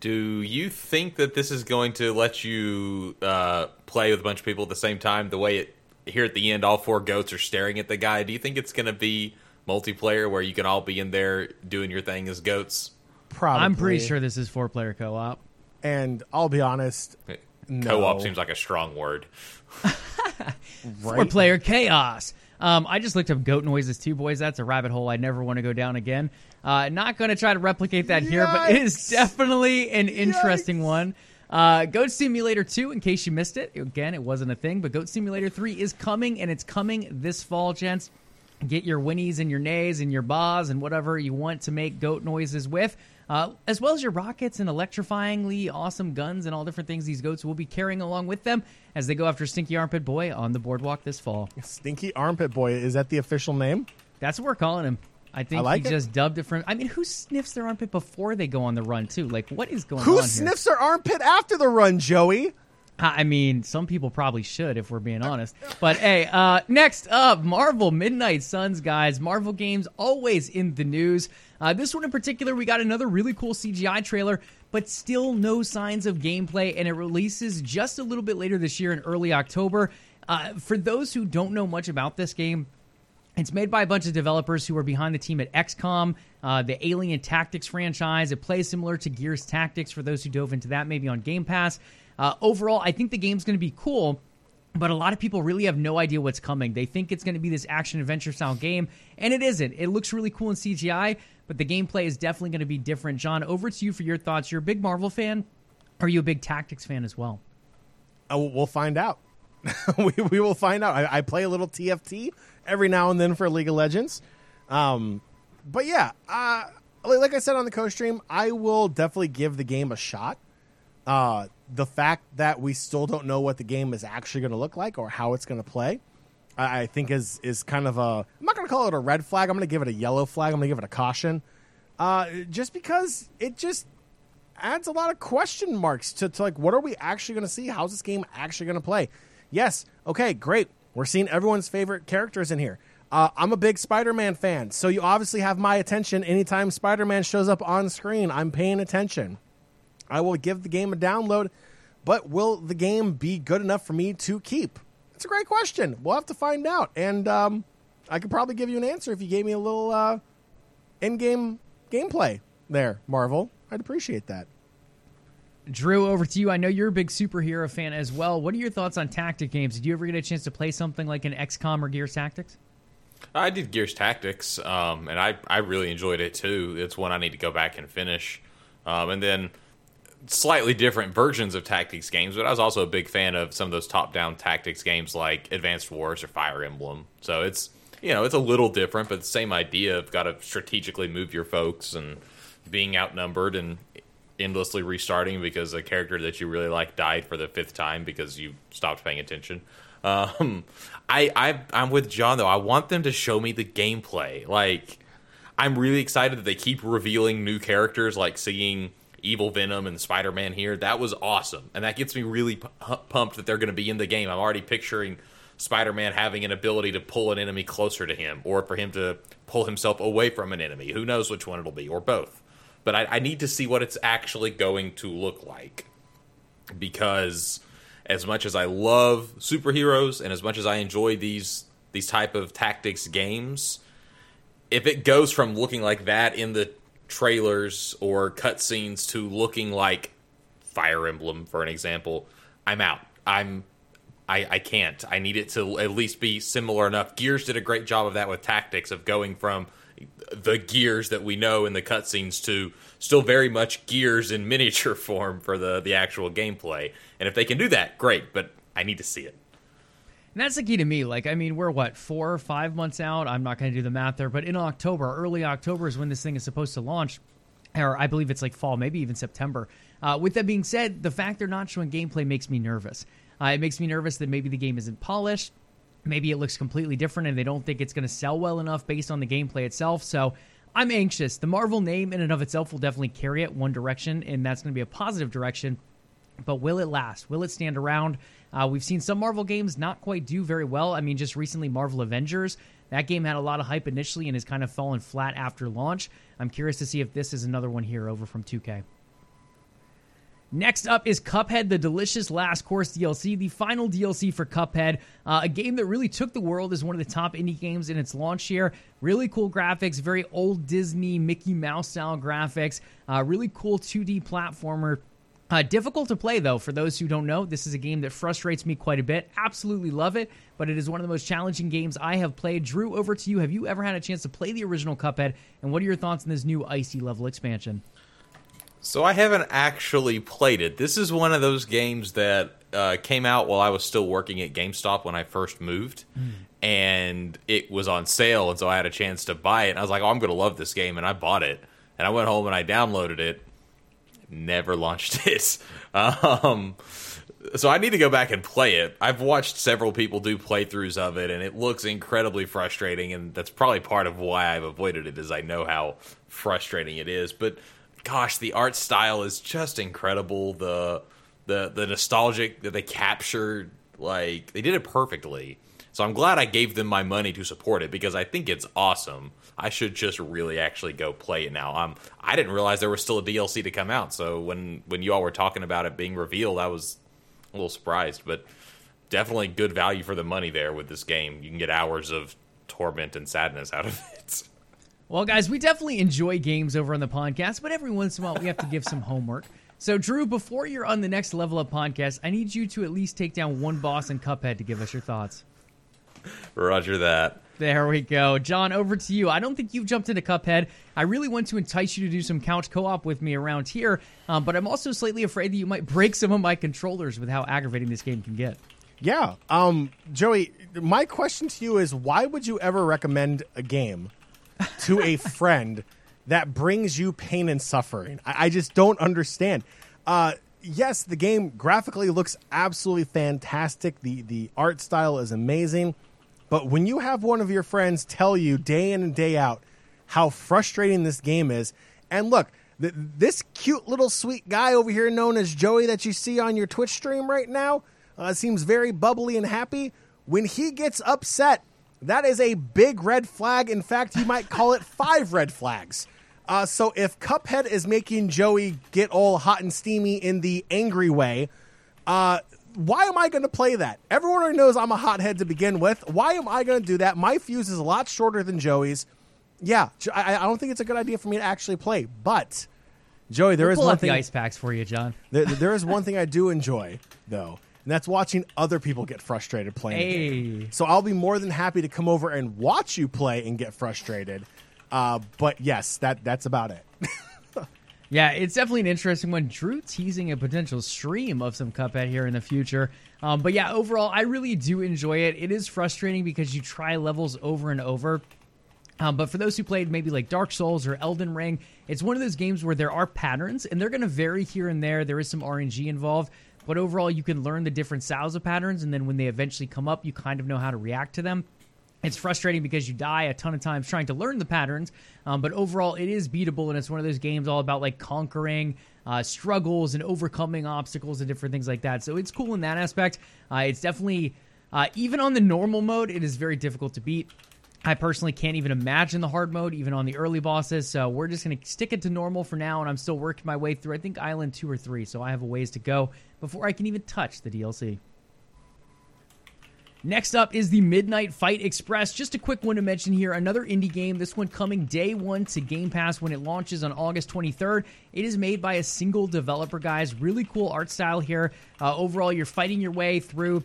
Do you think that this is going to let you uh, play with a bunch of people at the same time? The way it here at the end, all four goats are staring at the guy. Do you think it's going to be multiplayer where you can all be in there doing your thing as goats? Probably. I'm pretty sure this is four player co op. And I'll be honest, no. Co-op seems like a strong word. Four player chaos. Um, I just looked up goat noises too, boys. That's a rabbit hole I never want to go down again. Uh, not going to try to replicate that here, but it is definitely an interesting Yikes. one. Uh, Goat Simulator 2, in case you missed it, again, it wasn't a thing, but Goat Simulator 3 is coming, and it's coming this fall, gents. Get your whinnies and your nays and your baas and whatever you want to make goat noises with, uh, as well as your rockets and electrifyingly awesome guns and all different things these goats will be carrying along with them as they go after Stinky Armpit Boy on the boardwalk this fall. Stinky Armpit Boy. Is that the official name? That's what we're calling him. I think I like he it. just dubbed it from. I mean, who sniffs their armpit before they go on the run too? Like, what is going on? Who here? sniffs their armpit after the run, Joey? I mean, some people probably should, if we're being honest. But hey, uh, next up, Marvel Midnight Suns, guys. Marvel games always in the news. Uh, this one in particular, we got another really cool CGI trailer, but still no signs of gameplay, and it releases just a little bit later this year in early October. Uh, for those who don't know much about this game, it's made by a bunch of developers who are behind the team at XCOM, uh, the Alien Tactics franchise. It plays similar to Gears Tactics for those who dove into that, maybe on Game Pass. Uh, overall, I think the game's going to be cool, but a lot of people really have no idea what's coming. They think it's going to be this action adventure style game, and it isn't. It looks really cool in CGI, but the gameplay is definitely going to be different. John, over to you for your thoughts. You're a big Marvel fan. Are you a big Tactics fan as well? Uh, we'll find out. we, we will find out. I, I play a little TFT every now and then for League of Legends. Um, but yeah, uh, like I said on the co stream, I will definitely give the game a shot. Uh, the fact that we still don't know what the game is actually going to look like or how it's going to play, I, I think is is kind of a. I'm not going to call it a red flag. I'm going to give it a yellow flag. I'm going to give it a caution, uh, just because it just adds a lot of question marks to, to like what are we actually going to see? How's this game actually going to play? Yes, okay, great. We're seeing everyone's favorite characters in here. Uh, I'm a big Spider-Man fan, so you obviously have my attention anytime Spider-Man shows up on screen. I'm paying attention. I will give the game a download, but will the game be good enough for me to keep? It's a great question. We'll have to find out, and um, I could probably give you an answer if you gave me a little uh, in-game gameplay there, Marvel. I'd appreciate that. Drew, over to you. I know you're a big superhero fan as well. What are your thoughts on tactic games? Did you ever get a chance to play something like an XCOM or Gears Tactics? I did Gears Tactics, um, and I, I really enjoyed it too. It's one I need to go back and finish. Um, and then slightly different versions of tactics games, but I was also a big fan of some of those top-down tactics games like Advanced Wars or Fire Emblem. So it's you know it's a little different, but the same idea of got to strategically move your folks and being outnumbered and endlessly restarting because a character that you really like died for the fifth time because you stopped paying attention. Um, I, I I'm with John though. I want them to show me the gameplay. Like I'm really excited that they keep revealing new characters, like seeing Evil Venom and Spider Man here. That was awesome, and that gets me really pumped that they're going to be in the game. I'm already picturing Spider Man having an ability to pull an enemy closer to him, or for him to pull himself away from an enemy. Who knows which one it'll be, or both. But I, I need to see what it's actually going to look like because as much as I love superheroes and as much as I enjoy these these type of tactics games, if it goes from looking like that in the trailers or cutscenes to looking like Fire Emblem, for an example, I'm out. I'm I, I can't. I need it to at least be similar enough. Gears did a great job of that with tactics of going from the gears that we know in the cutscenes to still very much gears in miniature form for the the actual gameplay. And if they can do that, great. But I need to see it. And that's the key to me. Like, I mean, we're what four or five months out. I'm not going to do the math there, but in October, early October is when this thing is supposed to launch, or I believe it's like fall, maybe even September. Uh, with that being said, the fact they're not showing gameplay makes me nervous. Uh, it makes me nervous that maybe the game isn't polished maybe it looks completely different and they don't think it's going to sell well enough based on the gameplay itself. So I'm anxious. The Marvel name in and of itself will definitely carry it one direction, and that's going to be a positive direction. But will it last? Will it stand around? Uh, we've seen some Marvel games not quite do very well. I mean, just recently, Marvel Avengers. That game had a lot of hype initially and has kind of fallen flat after launch. I'm curious to see if this is another one here over from 2K. Next up is Cuphead, the delicious last course DLC, the final DLC for Cuphead, uh, a game that really took the world as one of the top indie games in its launch year. Really cool graphics, very old Disney Mickey Mouse style graphics, uh, really cool 2D platformer. Uh, difficult to play though. For those who don't know, this is a game that frustrates me quite a bit. Absolutely love it, but it is one of the most challenging games I have played. Drew, over to you. Have you ever had a chance to play the original Cuphead? And what are your thoughts on this new icy level expansion? So I haven't actually played it. This is one of those games that uh, came out while I was still working at GameStop when I first moved, mm. and it was on sale, and so I had a chance to buy it. And I was like, "Oh, I'm going to love this game," and I bought it. And I went home and I downloaded it. Never launched it. Um, so I need to go back and play it. I've watched several people do playthroughs of it, and it looks incredibly frustrating. And that's probably part of why I've avoided it, is I know how frustrating it is. But gosh, the art style is just incredible. The the the nostalgic that they captured, like they did it perfectly. So I'm glad I gave them my money to support it because I think it's awesome. I should just really actually go play it now. Um, I didn't realize there was still a DLC to come out. So when when you all were talking about it being revealed, I was a little surprised, but definitely good value for the money there with this game. You can get hours of torment and sadness out of it. Well, guys, we definitely enjoy games over on the podcast, but every once in a while we have to give some homework. So, Drew, before you're on the next level of podcast, I need you to at least take down one boss in Cuphead to give us your thoughts. Roger that. There we go. John, over to you. I don't think you've jumped into Cuphead. I really want to entice you to do some couch co op with me around here, um, but I'm also slightly afraid that you might break some of my controllers with how aggravating this game can get. Yeah. Um, Joey, my question to you is why would you ever recommend a game to a friend that brings you pain and suffering. I, I just don't understand. Uh, yes, the game graphically looks absolutely fantastic. The the art style is amazing. But when you have one of your friends tell you day in and day out how frustrating this game is, and look, th- this cute little sweet guy over here known as Joey that you see on your Twitch stream right now uh, seems very bubbly and happy. When he gets upset that is a big red flag. In fact, you might call it five red flags. Uh, so if Cuphead is making Joey get all hot and steamy in the angry way, uh, why am I going to play that? Everyone already knows I'm a hothead to begin with. Why am I going to do that? My fuse is a lot shorter than Joey's. Yeah, I, I, don't think it's a good idea for me to actually play. But Joey, there we'll is one thing. Ice packs for you, John. There, there is one thing I do enjoy, though, and that's watching other people get frustrated playing. Hey. So I'll be more than happy to come over and watch you play and get frustrated. Uh, but yes, that that's about it. Yeah, it's definitely an interesting one. Drew teasing a potential stream of some Cuphead here in the future. Um, but yeah, overall, I really do enjoy it. It is frustrating because you try levels over and over. Um, but for those who played maybe like Dark Souls or Elden Ring, it's one of those games where there are patterns and they're going to vary here and there. There is some RNG involved, but overall, you can learn the different styles of patterns, and then when they eventually come up, you kind of know how to react to them. It's frustrating because you die a ton of times trying to learn the patterns, um, but overall, it is beatable, and it's one of those games all about like conquering uh, struggles and overcoming obstacles and different things like that. So it's cool in that aspect. Uh, it's definitely, uh, even on the normal mode, it is very difficult to beat. I personally can't even imagine the hard mode, even on the early bosses. So we're just going to stick it to normal for now, and I'm still working my way through, I think, Island 2 or 3. So I have a ways to go before I can even touch the DLC. Next up is the Midnight Fight Express. Just a quick one to mention here. Another indie game. This one coming day one to Game Pass when it launches on August 23rd. It is made by a single developer, guys. Really cool art style here. Uh, overall, you're fighting your way through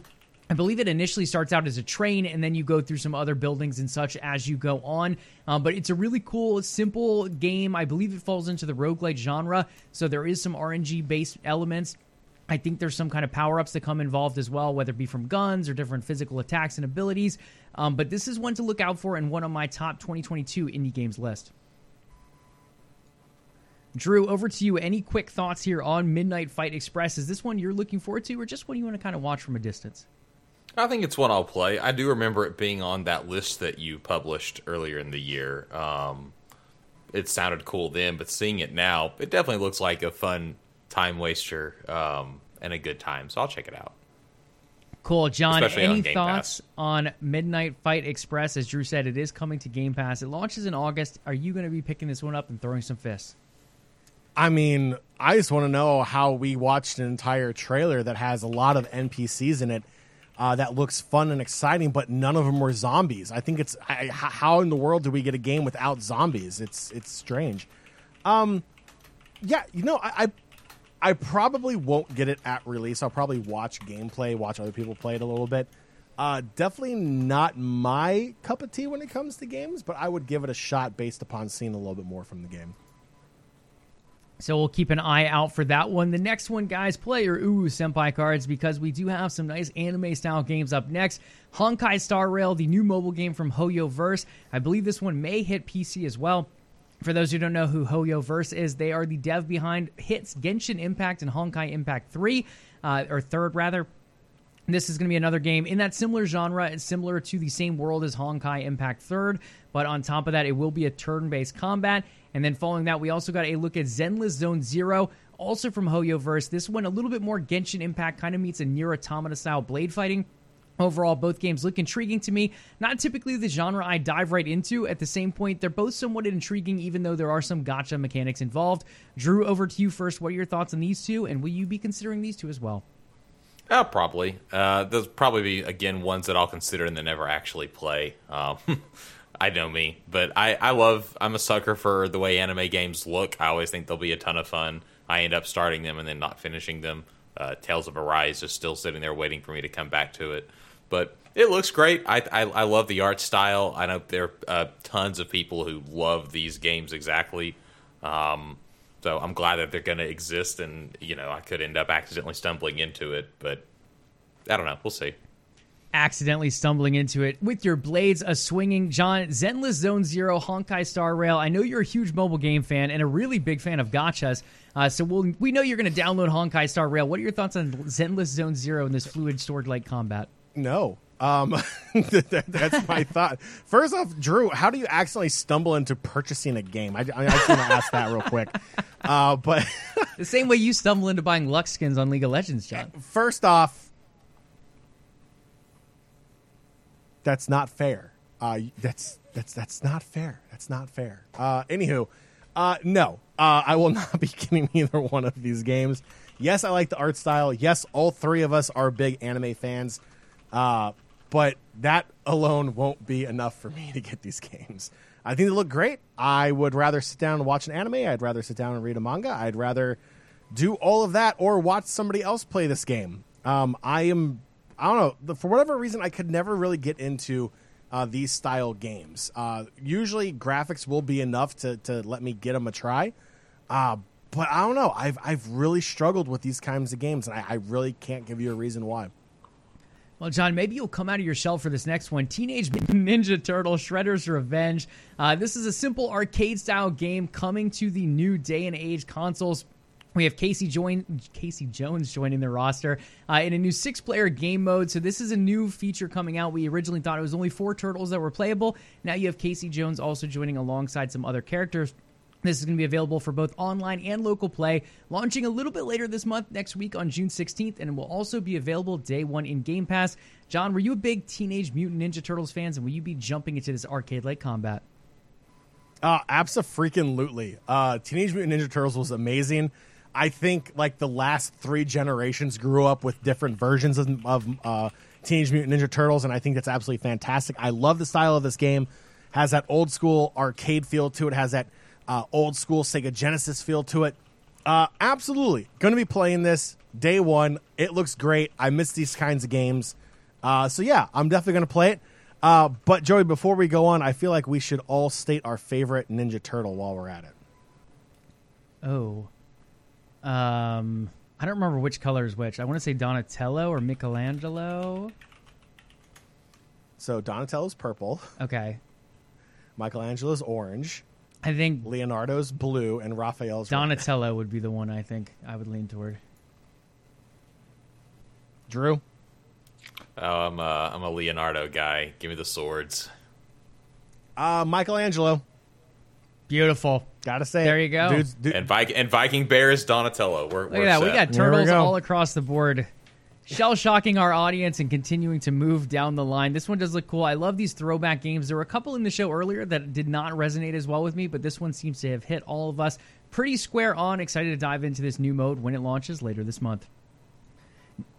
I believe it initially starts out as a train, and then you go through some other buildings and such as you go on. Um, but it's a really cool, simple game. I believe it falls into the roguelike genre, so there is some RNG based elements. I think there's some kind of power ups that come involved as well, whether it be from guns or different physical attacks and abilities. Um, but this is one to look out for and one on my top 2022 indie games list. Drew, over to you. Any quick thoughts here on Midnight Fight Express? Is this one you're looking forward to, or just one you want to kind of watch from a distance? I think it's one I'll play. I do remember it being on that list that you published earlier in the year. Um, it sounded cool then, but seeing it now, it definitely looks like a fun time waster um, and a good time. So I'll check it out. Cool, John. Especially any on thoughts Pass. on Midnight Fight Express? As Drew said, it is coming to Game Pass. It launches in August. Are you going to be picking this one up and throwing some fists? I mean, I just want to know how we watched an entire trailer that has a lot of NPCs in it uh, that looks fun and exciting, but none of them were zombies. I think it's I, how in the world do we get a game without zombies? It's it's strange. Um, yeah, you know, I, I I probably won't get it at release. I'll probably watch gameplay, watch other people play it a little bit. Uh, definitely not my cup of tea when it comes to games, but I would give it a shot based upon seeing a little bit more from the game. So we'll keep an eye out for that one. The next one, guys, play your Ooh Senpai cards because we do have some nice anime style games up next. Honkai Star Rail, the new mobile game from Hoyoverse. I believe this one may hit PC as well. For those who don't know who Hoyoverse is, they are the dev behind hits Genshin Impact and Honkai Impact 3, uh, or 3rd rather. This is going to be another game in that similar genre. Similar to the same world as Honkai Impact 3rd, but on top of that, it will be a turn based combat. And then following that, we also got a look at Zenless Zone Zero, also from Hoyoverse. This one a little bit more Genshin Impact, kind of meets a Nier Automata style blade fighting. Overall, both games look intriguing to me. Not typically the genre I dive right into. At the same point, they're both somewhat intriguing, even though there are some gotcha mechanics involved. Drew, over to you first. What are your thoughts on these two, and will you be considering these two as well? Uh, probably. Uh, those probably be again ones that I'll consider and then never actually play. Um, I know me, but I, I love. I'm a sucker for the way anime games look. I always think they'll be a ton of fun. I end up starting them and then not finishing them. Uh, Tales of Arise is still sitting there waiting for me to come back to it, but it looks great. I, I, I love the art style. I know there are uh, tons of people who love these games exactly. Um, so I'm glad that they're going to exist, and you know I could end up accidentally stumbling into it, but I don't know. We'll see accidentally stumbling into it with your blades a swinging. John, Zenless Zone Zero, Honkai Star Rail. I know you're a huge mobile game fan and a really big fan of gachas, Uh, so we'll, we know you're going to download Honkai Star Rail. What are your thoughts on Zenless Zone Zero and this fluid sword like combat? No. Um, that, that's my thought. First off, Drew, how do you accidentally stumble into purchasing a game? I, I, I just want to ask that real quick. Uh, but the same way you stumble into buying Lux skins on League of Legends, John. First off, that's not fair. Uh, that's that's that's not fair. That's not fair. Uh, anywho, uh, no, uh, I will not be getting either one of these games. Yes, I like the art style. Yes, all three of us are big anime fans, uh, but that alone won't be enough for me to get these games. I think they look great. I would rather sit down and watch an anime. I'd rather sit down and read a manga. I'd rather do all of that or watch somebody else play this game. Um, I am I don't know. For whatever reason, I could never really get into uh, these style games. Uh, usually, graphics will be enough to, to let me get them a try. Uh, but I don't know. I've I've really struggled with these kinds of games, and I, I really can't give you a reason why. Well, John, maybe you'll come out of your shell for this next one. Teenage Ninja Turtle Shredder's Revenge. Uh, this is a simple arcade style game coming to the new day and age consoles. We have Casey join Casey Jones joining the roster uh, in a new six-player game mode. So this is a new feature coming out. We originally thought it was only four turtles that were playable. Now you have Casey Jones also joining alongside some other characters. This is going to be available for both online and local play, launching a little bit later this month, next week on June 16th, and will also be available day one in Game Pass. John, were you a big Teenage Mutant Ninja Turtles fans, and will you be jumping into this arcade-like combat? Uh, absolutely. Uh, Teenage Mutant Ninja Turtles was amazing. I think like the last three generations grew up with different versions of, of uh, Teenage Mutant Ninja Turtles, and I think that's absolutely fantastic. I love the style of this game. Has that old school arcade feel to it. Has that uh, old school Sega Genesis feel to it. Uh, absolutely, going to be playing this day one. It looks great. I miss these kinds of games. Uh, so yeah, I'm definitely going to play it. Uh, but Joey, before we go on, I feel like we should all state our favorite Ninja Turtle while we're at it. Oh, um, I don't remember which color is which. I want to say Donatello or Michelangelo. So Donatello's purple. Okay. Michelangelo's orange. I think Leonardo's blue and Raphael's Donatello red. would be the one I think I would lean toward. Drew. Oh, I'm a I'm a Leonardo guy. Give me the swords. Uh, Michelangelo. Beautiful. Gotta say, there you go. Dudes, dude. And Viking and Viking Bears Donatello. We're, Look we're at that. We got turtles we all across the board shell shocking our audience and continuing to move down the line. This one does look cool. I love these throwback games. There were a couple in the show earlier that did not resonate as well with me, but this one seems to have hit all of us pretty square on. Excited to dive into this new mode when it launches later this month.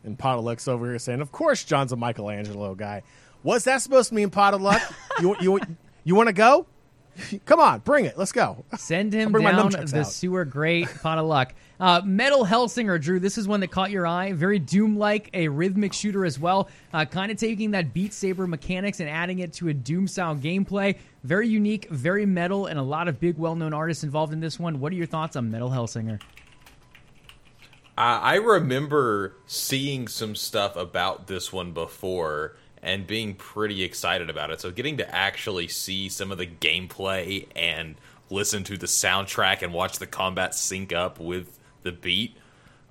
And Pot of Luck's over here saying, "Of course, John's a Michelangelo guy. What's that supposed to mean, Pot of Luck? you you you want to go? Come on, bring it. Let's go. Send him down the out. sewer grate. Pot of Luck." Uh, Metal Hellsinger, Drew. This is one that caught your eye. Very Doom like, a rhythmic shooter as well. Uh, kind of taking that Beat Saber mechanics and adding it to a Doom style gameplay. Very unique, very metal, and a lot of big, well known artists involved in this one. What are your thoughts on Metal Hellsinger? I remember seeing some stuff about this one before and being pretty excited about it. So getting to actually see some of the gameplay and listen to the soundtrack and watch the combat sync up with the beat.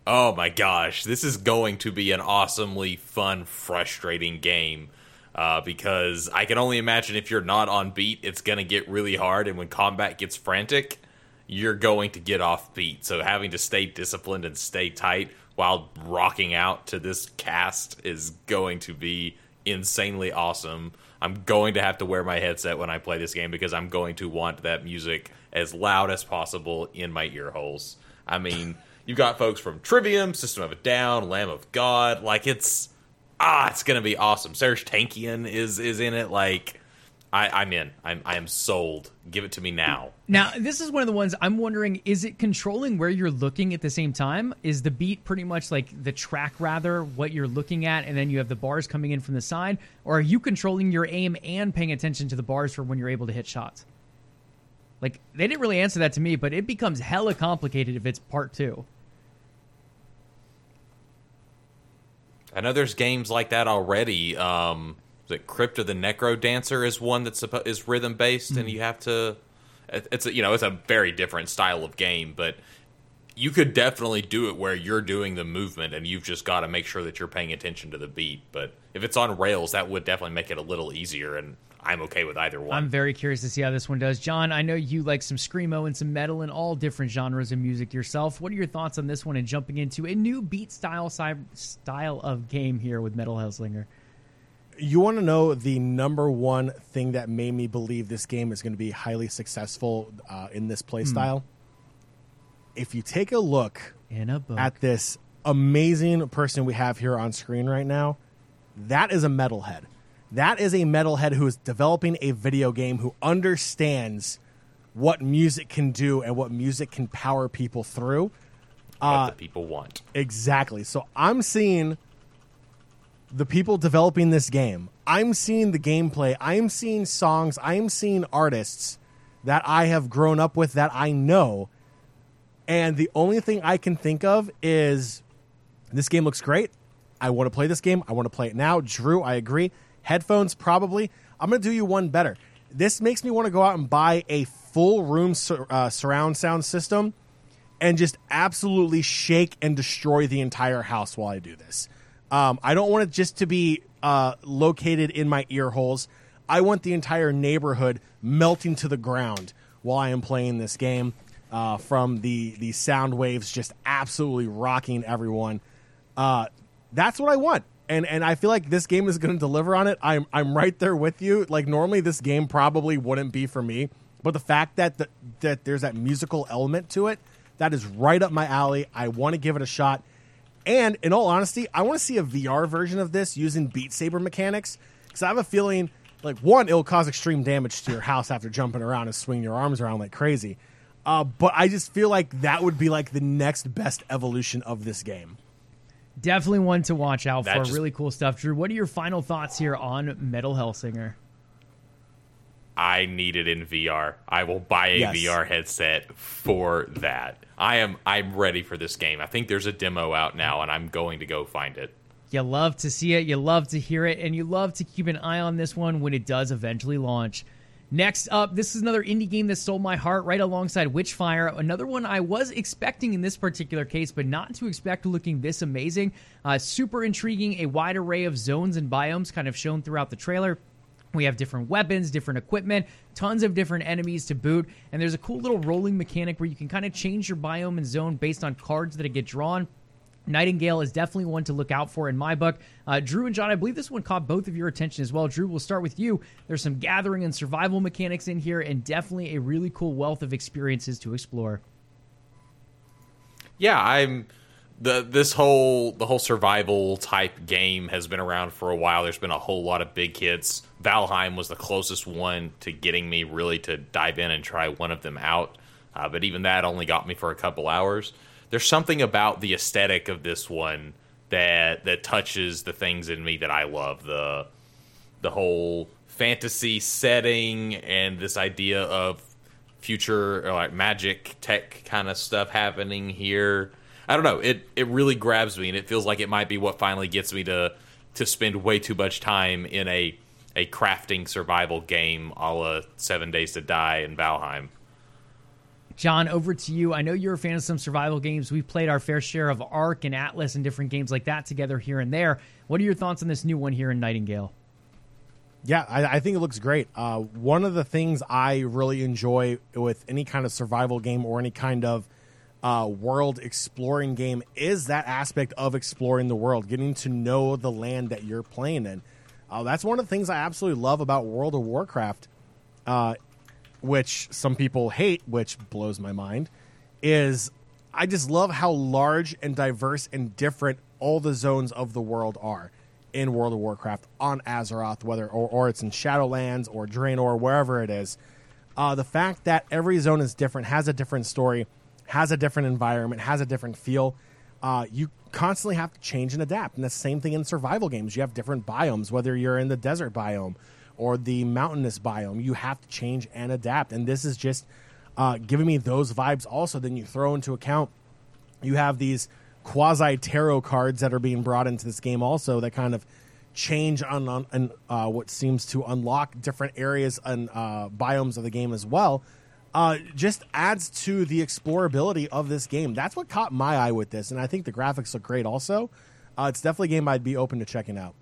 Oh my gosh, this is going to be an awesomely fun, frustrating game. Uh, because I can only imagine if you're not on beat, it's going to get really hard. And when combat gets frantic, you're going to get off beat. So having to stay disciplined and stay tight while rocking out to this cast is going to be insanely awesome. I'm going to have to wear my headset when I play this game because I'm going to want that music as loud as possible in my ear holes. I mean. You've got folks from Trivium, System of a Down, Lamb of God. Like it's ah, it's gonna be awesome. Serj Tankian is is in it. Like I, am in. I'm I am sold. Give it to me now. Now this is one of the ones I'm wondering: is it controlling where you're looking at the same time? Is the beat pretty much like the track, rather what you're looking at, and then you have the bars coming in from the side, or are you controlling your aim and paying attention to the bars for when you're able to hit shots? Like they didn't really answer that to me, but it becomes hella complicated if it's part two. I know there's games like that already. Um, that Crypt of the Necro Dancer is one that's is rhythm based, mm-hmm. and you have to. It's a, you know it's a very different style of game, but you could definitely do it where you're doing the movement and you've just got to make sure that you're paying attention to the beat. But if it's on rails, that would definitely make it a little easier. And I'm okay with either one. I'm very curious to see how this one does. John, I know you like some screamo and some metal and all different genres of music yourself. What are your thoughts on this one and jumping into a new beat style style of game here with Metal Hellsinger? You want to know the number one thing that made me believe this game is going to be highly successful uh, in this play hmm. style? If you take a look in a at this amazing person we have here on screen right now, that is a metalhead that is a metalhead who is developing a video game who understands what music can do and what music can power people through. What uh, the people want. Exactly. So I'm seeing the people developing this game. I'm seeing the gameplay. I'm seeing songs. I'm seeing artists that I have grown up with that I know. And the only thing I can think of is this game looks great. I want to play this game. I want to play it now. Drew, I agree. Headphones, probably. I'm going to do you one better. This makes me want to go out and buy a full room sur- uh, surround sound system and just absolutely shake and destroy the entire house while I do this. Um, I don't want it just to be uh, located in my ear holes. I want the entire neighborhood melting to the ground while I am playing this game. Uh, from the the sound waves just absolutely rocking everyone. Uh, that's what I want, and and I feel like this game is going to deliver on it. I'm I'm right there with you. Like normally this game probably wouldn't be for me, but the fact that the, that there's that musical element to it, that is right up my alley. I want to give it a shot. And in all honesty, I want to see a VR version of this using Beat Saber mechanics because I have a feeling like one, it'll cause extreme damage to your house after jumping around and swinging your arms around like crazy. Uh, but I just feel like that would be like the next best evolution of this game. Definitely one to watch out That for. just- really cool stuff. Drew, what are your final thoughts here on Metal Hellsinger? I need it in VR. I will buy a Yes. VR headset for that. I am I'm ready for this game. I think there's a demo out now and I'm going to go find it. You love to see it, you love to hear it, and you love to keep an eye on this one when it does eventually launch. Next up, this is another indie game that stole my heart right alongside Witchfire. Another one I was expecting in this particular case, but not to expect looking this amazing. Uh, super intriguing, a wide array of zones and biomes kind of shown throughout the trailer. We have different weapons, different equipment, tons of different enemies to boot, and there's a cool little rolling mechanic where you can kind of change your biome and zone based on cards that get drawn. Nightingale is definitely one to look out for in my book. Uh, Drew and John, I believe this one caught both of your attention as well. Drew, we'll start with you. There's some gathering and survival mechanics in here, and definitely a really cool wealth of experiences to explore. Yeah, I'm the this whole the whole survival type game has been around for a while. There's been a whole lot of big hits. Valheim was the closest one to getting me really to dive in and try one of them out. Uh, but even that only got me for a couple hours. There's something about the aesthetic of this one that that touches the things in me that I love. The the whole fantasy setting and this idea of future or like magic tech kind of stuff happening here. I don't know. It it really grabs me and it feels like it might be what finally gets me to to spend way too much time in a a crafting survival game a la Seven Days to Die and Valheim. John, over to you. I know you're a fan of some survival games. We've played our fair share of Ark and Atlas and different games like that together here and there. What are your thoughts on this new one here in Nightingale? Yeah, I, I think it looks great. Uh, one of the things I really enjoy with any kind of survival game or any kind of uh, world exploring game is that aspect of exploring the world, getting to know the land that you're playing in. Uh, that's one of the things I absolutely love about World of Warcraft, uh, which some people hate, which blows my mind. Is I just love how large and diverse and different all the zones of the world are in World of Warcraft on Azeroth, whether or, or it's in Shadowlands or Draenor, wherever it is. Uh, the fact that every zone is different, has a different story, has a different environment, has a different feel. Uh, you constantly have to change and adapt. And the same thing in survival games. You have different biomes, whether you're in the desert biome or the mountainous biome. You have to change and adapt. And this is just uh, giving me those vibes also. Then you throw into account you have these quasi tarot cards that are being brought into this game also that kind of change on, on, on uh, what seems to unlock different areas and uh, biomes of the game as well uh, just adds to the explorability of this game that's what caught my eye with this and i think the graphics look great also uh, it's definitely a game i'd be open to checking out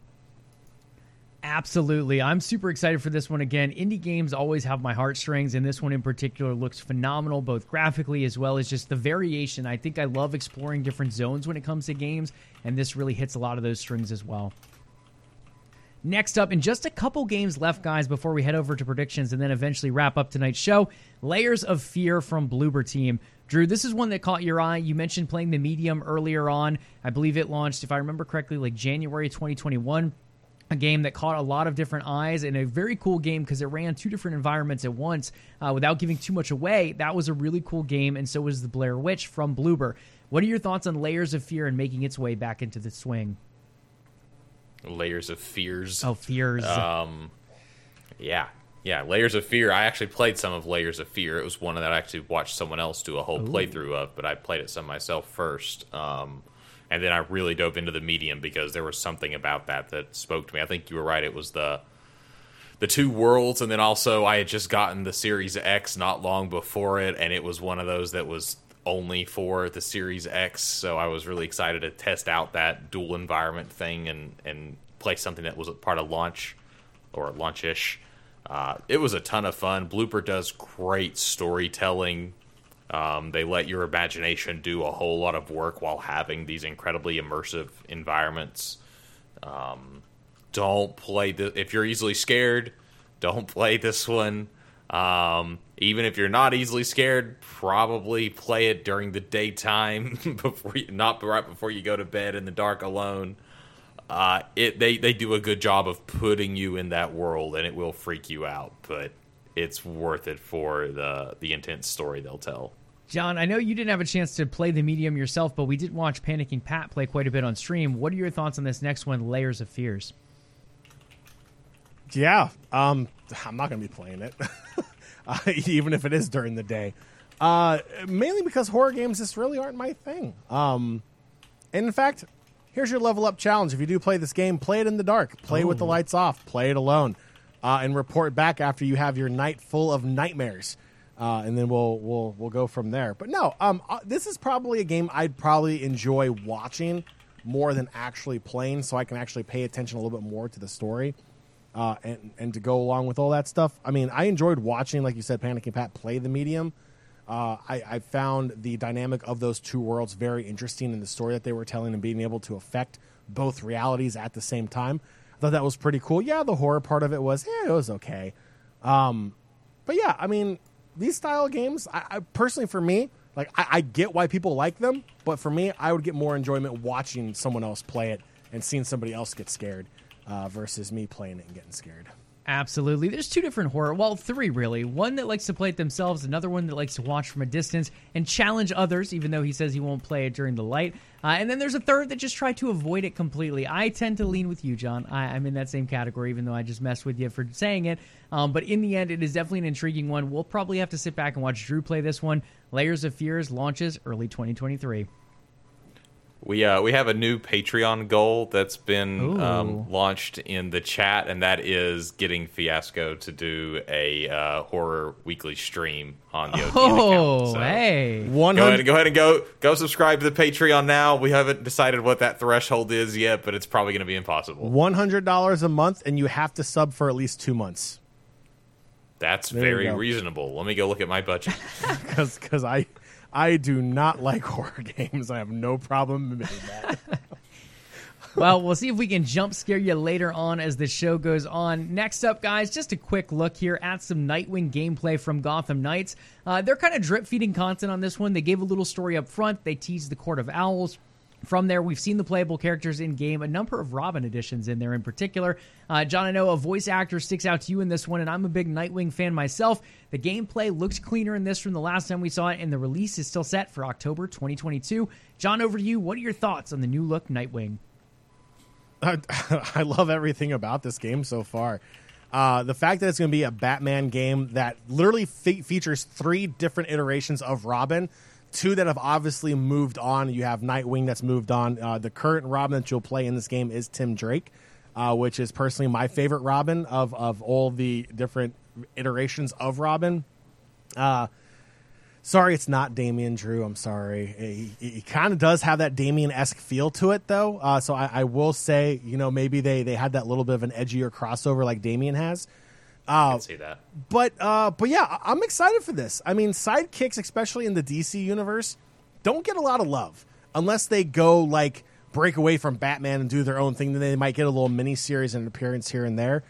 Absolutely. I'm super excited for this one again. Indie games always have my heartstrings, and this one in particular looks phenomenal, both graphically as well as just the variation. I think I love exploring different zones when it comes to games, and this really hits a lot of those strings as well. Next up, in just a couple games left, guys, before we head over to predictions and then eventually wrap up tonight's show, Layers of Fear from Bloober Team. Drew, this is one that caught your eye. You mentioned playing the medium earlier on. I believe it launched, if I remember correctly, like January 2021 a game that caught a lot of different eyes and a very cool game because it ran two different environments at once uh, without giving too much away. That was a really cool game, and so was the Blair Witch from Bloober. What are your thoughts on Layers of Fear and making its way back into the swing? Layers of fears. Oh, fears. Um, yeah, Yeah, Layers of Fear. I actually played some of Layers of Fear. It was one that I actually watched someone else do a whole Ooh. playthrough of, but I played it some myself first. Um, and then I really dove into the medium because there was something about that that spoke to me. I think you were right. It was the the two worlds, and then also I had just gotten the Series X not long before it, and it was one of those that was only for the Series X. So I was really excited to test out that dual environment thing and and play something that was a part of launch or launchish. Uh, it was a ton of fun. Bloober does great storytelling. Um, they let your imagination do a whole lot of work while having these incredibly immersive environments. Um, don't play the if you're easily scared. Don't play this one. Um, even if you're not easily scared, probably play it during the daytime before you, not right before you go to bed in the dark alone. Uh, it they they do a good job of putting you in that world, and it will freak you out, but it's worth it for the the intense story they'll tell. John, I know you didn't have a chance to play the medium yourself, but we did watch Panicking Pat play quite a bit on stream. What are your thoughts on this next one, Layers of Fears? Yeah, um, I'm not going to be playing it, uh, even if it is during the day. Uh, mainly because horror games just really aren't my thing. Um, and in fact, here's your level up challenge. If you do play this game, play it in the dark, play Ooh. with the oh. lights off, play it alone, uh, and report back after you have your night full of nightmares. Uh, and then we'll we'll we'll go from there. But no, um, uh, this is probably a game I'd probably enjoy watching more than actually playing, so I can actually pay attention a little bit more to the story uh, and and to go along with all that stuff. I mean, I enjoyed watching, like you said, Panicking Pat play the medium. Uh, I, I, found the dynamic of those two worlds very interesting in the story that they were telling and being able to affect both realities at the same time. I thought that was pretty cool. Yeah, the horror part of it was, yeah, it was okay. Um, but yeah, I mean, these style games, I, I personally, for me, like I, I, get why people like them, but for me, I would get more enjoyment watching someone else play it and seeing somebody else get scared uh, versus me playing it and getting scared. Absolutely. There's two different horror, well, three really. One that likes to play it themselves, another one that likes to watch from a distance and challenge others, even though he says he won't play it during the light. Uh, and then there's a third that just try to avoid it completely. I tend to lean with you, John. I, am in that same category, even though I just messed with you for saying it. Um, but in the end, it is definitely an intriguing one. We'll probably have to sit back and watch Drew play this one. Layers of Fears launches early 2023. We uh, we have a new Patreon goal that's been um, launched in the chat, and that is getting Fiasco to do a uh, horror weekly stream on the OTN oh, account. So hey, go ahead, go ahead and go go subscribe to the Patreon now. We haven't decided what that threshold is yet, but it's probably going to be impossible. One hundred dollars a month, and you have to sub for at least two months. That's there very reasonable. Let me go look at my budget because I I do not like horror games. I have no problem admitting that. well, we'll see if we can jump scare you later on as the show goes on. Next up, guys, just a quick look here at some Nightwing gameplay from Gotham Knights. Uh, they're kind of drip feeding content on this one. They gave a little story up front. They teased the Court of Owls. From there, we've seen the playable characters in game, a number of Robin editions in there in particular. Uh, John, I know a voice actor sticks out to you in this one, and I'm a big Nightwing fan myself. The gameplay looks cleaner in this from the last time we saw it, and the release is still set for October 2022. John, over to you. What are your thoughts on the new look Nightwing? I, I love everything about this game so far. Uh, the fact that it's going to be a Batman game that literally fe- features three different iterations of Robin two that have obviously moved on. You have Nightwing that's moved on. Uh, the current Robin that you'll play in this game is Tim Drake, uh, which is personally my favorite Robin of of all the different iterations of Robin. Uh, sorry, it's not Damian Drew. I'm sorry. He, he kind of does have that Damian esque feel to it, though. Uh, so I, I, will say, you know, maybe they they had that little bit of an edgier crossover like Damian has. I can uh, see that. But uh, but yeah, I'm excited for this. I mean, sidekicks, especially in the DC universe, don't get a lot of love unless they go like break away from Batman and do their own thing. Then they might get a little mini series and appearance here and there.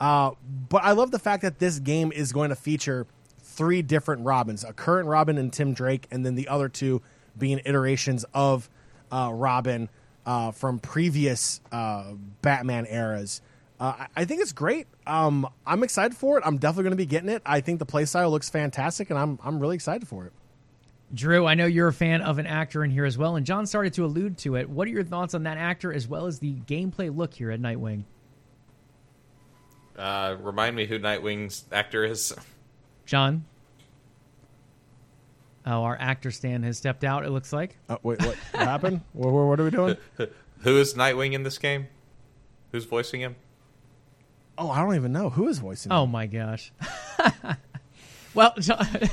Uh, but I love the fact that this game is going to feature three different Robins: a current Robin and Tim Drake, and then the other two being iterations of uh, Robin uh, from previous uh, Batman eras. Uh, I think it's great. Um, I'm excited for it. I'm definitely going to be getting it. I think the playstyle looks fantastic, and I'm I'm really excited for it. Drew, I know you're a fan of an actor in here as well, and John started to allude to it. What are your thoughts on that actor as well as the gameplay look here at Nightwing? Uh, remind me who Nightwing's actor is. John. Oh, our actor Stan has stepped out. It looks like. Uh, wait, what happened? What, what, what are we doing? Who is Nightwing in this game? Who's voicing him? Oh, I don't even know who is voicing. Oh him? my gosh. well, John,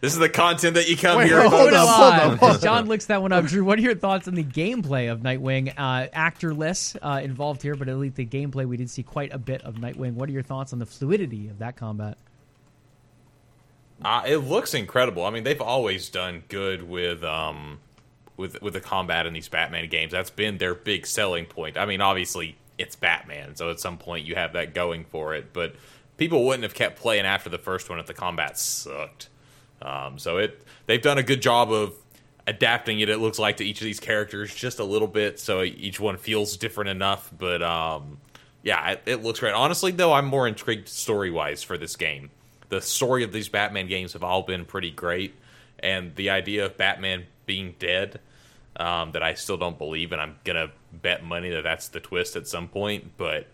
This is the content that you come Wait, here hold for. up, hold up, hold up. John looks that one up. Drew, what are your thoughts on the gameplay of Nightwing? Uh, actorless uh, involved here, but at least the gameplay we did see quite a bit of Nightwing. What are your thoughts on the fluidity of that combat? Uh, it looks incredible. I mean, they've always done good with um, with with the combat in these Batman games. That's been their big selling point. I mean, obviously it's Batman, so at some point you have that going for it. But people wouldn't have kept playing after the first one if the combat sucked. Um, so it they've done a good job of adapting it. It looks like to each of these characters just a little bit, so each one feels different enough. But um, yeah, it, it looks great. Honestly, though, I'm more intrigued story wise for this game. The story of these Batman games have all been pretty great, and the idea of Batman being dead um, that I still don't believe, and I'm gonna bet money that that's the twist at some point. But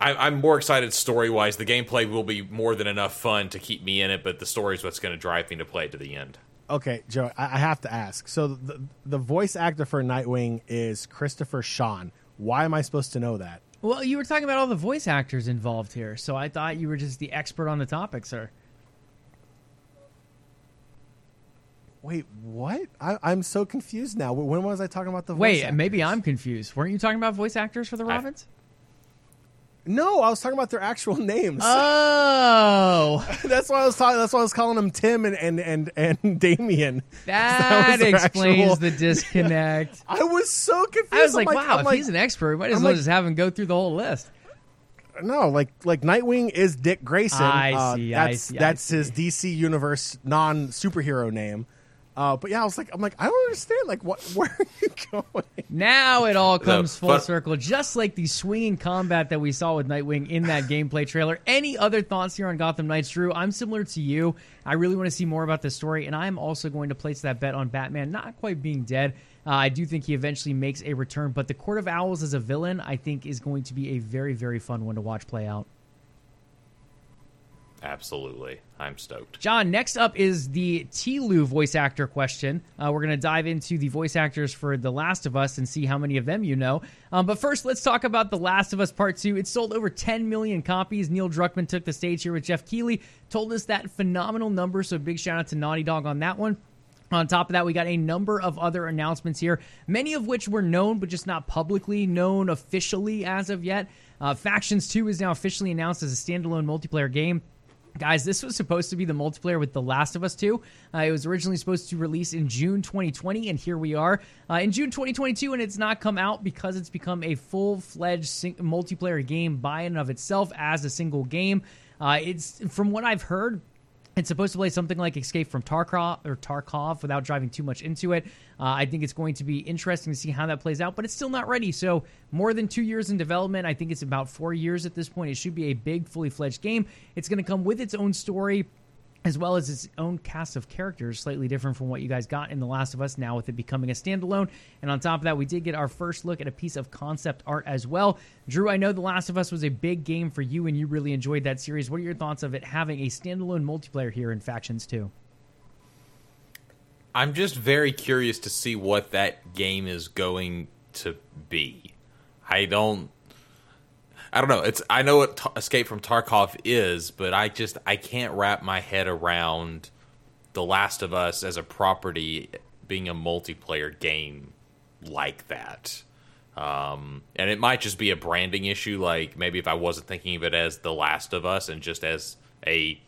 I, I'm more excited story wise. The gameplay will be more than enough fun to keep me in it, but the story is what's going to drive me to play it to the end. Okay, Joe, I, I have to ask. So the the voice actor for Nightwing is Christopher Sean. Why am I supposed to know that? Well, you were talking about all the voice actors involved here, so I thought you were just the expert on the topic, sir. Wait, what? I, I'm so confused now. When was I talking about the voice Wait, actors? maybe I'm confused. Weren't you talking about voice actors for the I- Robins? No, I was talking about their actual names. Oh, that's why I was talking. That's why I was calling them Tim and and and, and Damian. that, was their explains actual- the disconnect. I was so confused. I was I'm like, wow, I'm if like, he's an expert, we might as well like- just have him go through the whole list. no, like like Nightwing is Dick Grayson. I Uh, see, I That's I that's see. his DC Universe non superhero name. Uh, but yeah, I was like, I'm like, I don't understand. Like, what? Where are you going? Now it all comes full but- circle, just like the swinging combat that we saw with Nightwing in that gameplay trailer. Any other thoughts here on Gotham Knights, Drew? I'm similar to you. I really want to see more about this story, and I'm also going to place that bet on Batman not quite being dead. Uh, I do think he eventually makes a return, but the Court of Owls as a villain, I think, is going to be a very, very fun one to watch play out. Absolutely, I'm stoked. John, next up is the Tilu voice actor question. Uh, we're going to dive into the voice actors for The Last of Us and see how many of them you know. Um, but first, let's talk about The Last of Us Part 2. It sold over 10 million copies. Neil Druckmann took the stage here with Jeff Keighley, told us that phenomenal number, so big shout out to Naughty Dog on that one. On top of that, we got a number of other announcements here, many of which were known, but just not publicly known officially as of yet. Uh, Factions 2 is now officially announced as a standalone multiplayer game. Guys, this was supposed to be the multiplayer with The Last of Us 2. Uh, it was originally supposed to release in June 2020, and here we are uh, in June 2022, and it's not come out because it's become a full fledged sing- multiplayer game by and of itself as a single game. Uh, it's from what I've heard, it's supposed to play something like Escape from Tarkov or Tarkov without driving too much into it. Uh, I think it's going to be interesting to see how that plays out, but it's still not ready. So more than two years in development. I think it's about four years at this point. It should be a big, fully fledged game. It's going to come with its own story as well as its own cast of characters, slightly different from what you guys got in The Last of Us, now with it becoming a standalone. And on top of that, we did get our first look at a piece of concept art as well. Drew, I know The Last of Us was a big game for you and you really enjoyed that series. What are your thoughts of it having a standalone multiplayer here in Factions 2? I'm just very curious to see what that game is going to be. I don't I don't know. It's I know what Escape from Tarkov is, but I just I can't wrap my head around The Last of Us as a property being a multiplayer game like that. Um, and it might just be a branding issue. Like maybe if I wasn't thinking of it as The Last of Us and just as a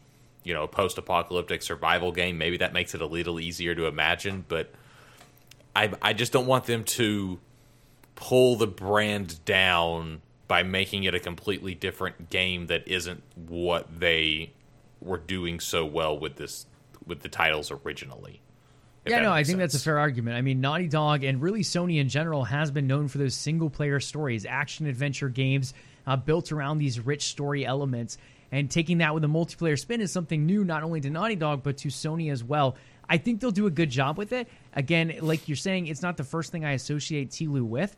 you know post-apocalyptic survival game, maybe that makes it a little easier to imagine. But I I just don't want them to pull the brand down by making it a completely different game that isn't what they were doing so well with this with the titles originally. Yeah, no, I think that's a fair argument. I mean, Naughty Dog and really Sony in general has been known for those single player stories, action adventure games uh, built around these rich story elements. And taking that with a multiplayer spin is something new, not only to Naughty Dog, but to Sony as well. I think they'll do a good job with it. Again, like you're saying, it's not the first thing I associate Tilu with.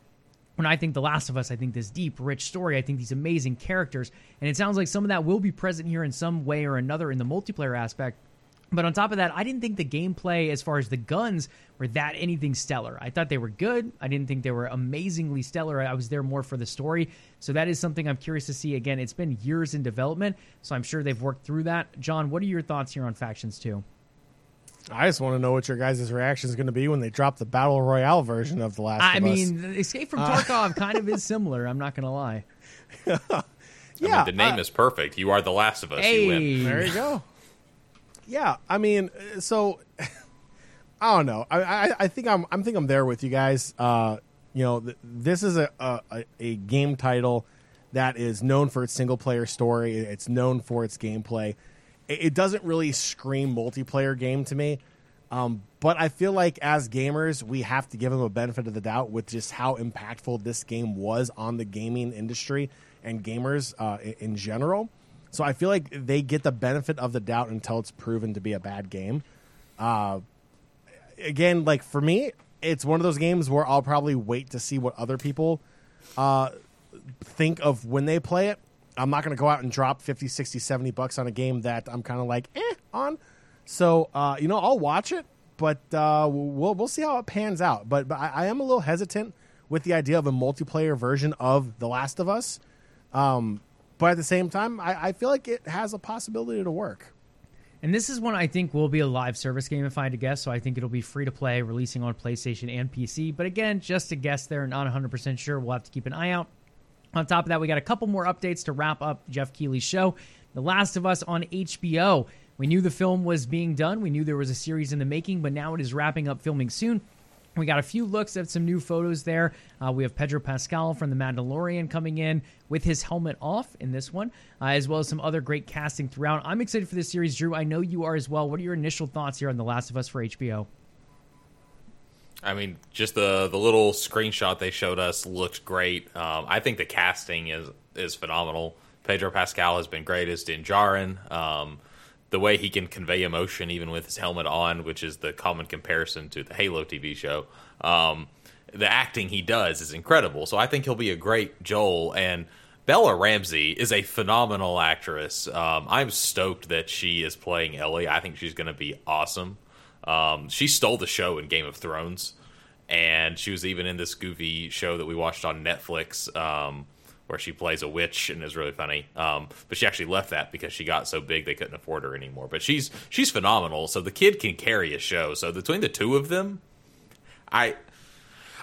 When I think The Last of Us, I think this deep, rich story, I think these amazing characters, and it sounds like some of that will be present here in some way or another in the multiplayer aspect. But on top of that, I didn't think the gameplay, as far as the guns, were that anything stellar. I thought they were good. I didn't think they were amazingly stellar. I was there more for the story. So that is something I'm curious to see. Again, it's been years in development, so I'm sure they've worked through that. John, what are your thoughts here on Factions 2? I just want to know what your guys' reaction is going to be when they drop the battle royale version of The Last I of mean, Us. Escape from Tarkov kind of is similar. I'm not going to lie. yeah, I mean, the name uh, is perfect. You are the Last of Us. Hey. You win. There you go. Yeah, I mean, so I don't know. I, I I think I'm I'm think I'm there with you guys. Uh, you know, th- this is a, a a game title that is known for its single player story. It's known for its gameplay. It, doesn't really scream multiplayer game to me. Um, but I feel like as gamers, we have to give them a benefit of the doubt with just how impactful this game was on the gaming industry and gamers uh, in general. So I feel like they get the benefit of the doubt until it's proven to be a bad game. Uh, again, like for me, it's one of those games where I'll probably wait to see what other people uh, think of when they play it. I'm not going to go out and drop 50, 60, 70 bucks on a game that I'm kind of like eh on. So uh, you know, I'll watch it, but uh, we'll we'll see how it pans out. But but I, I am a little hesitant with the idea of a multiplayer version of The Last of Us. Um, but at the same time, I, I feel like it has a possibility to work. And this is one I think will be a live service game if I had to guess. So I think it'll be free to play, releasing on PlayStation and PC. But again, just a guess there, not 100% sure. We'll have to keep an eye out. On top of that, we got a couple more updates to wrap up Jeff Keighley's show. The Last of Us on HBO. We knew the film was being done. We knew there was a series in the making, but now it is wrapping up filming soon. We got a few looks at some new photos there. Uh, we have Pedro Pascal from The Mandalorian coming in with his helmet off in this one, uh, as well as some other great casting throughout. I'm excited for this series, Drew. I know you are as well. What are your initial thoughts here on The Last of Us for HBO? I mean, just the the little screenshot they showed us looked great. Um, I think the casting is is phenomenal. Pedro Pascal has been great as Din Djarin. Um, the way he can convey emotion even with his helmet on, which is the common comparison to the Halo TV show. Um, the acting he does is incredible. So I think he'll be a great Joel. And Bella Ramsey is a phenomenal actress. Um, I'm stoked that she is playing Ellie. I think she's going to be awesome. Um, she stole the show in Game of Thrones, and she was even in this goofy show that we watched on Netflix. Um, where she plays a witch and is really funny. Um, but she actually left that because she got so big they couldn't afford her anymore. But she's she's phenomenal. So the kid can carry a show. So between the two of them, I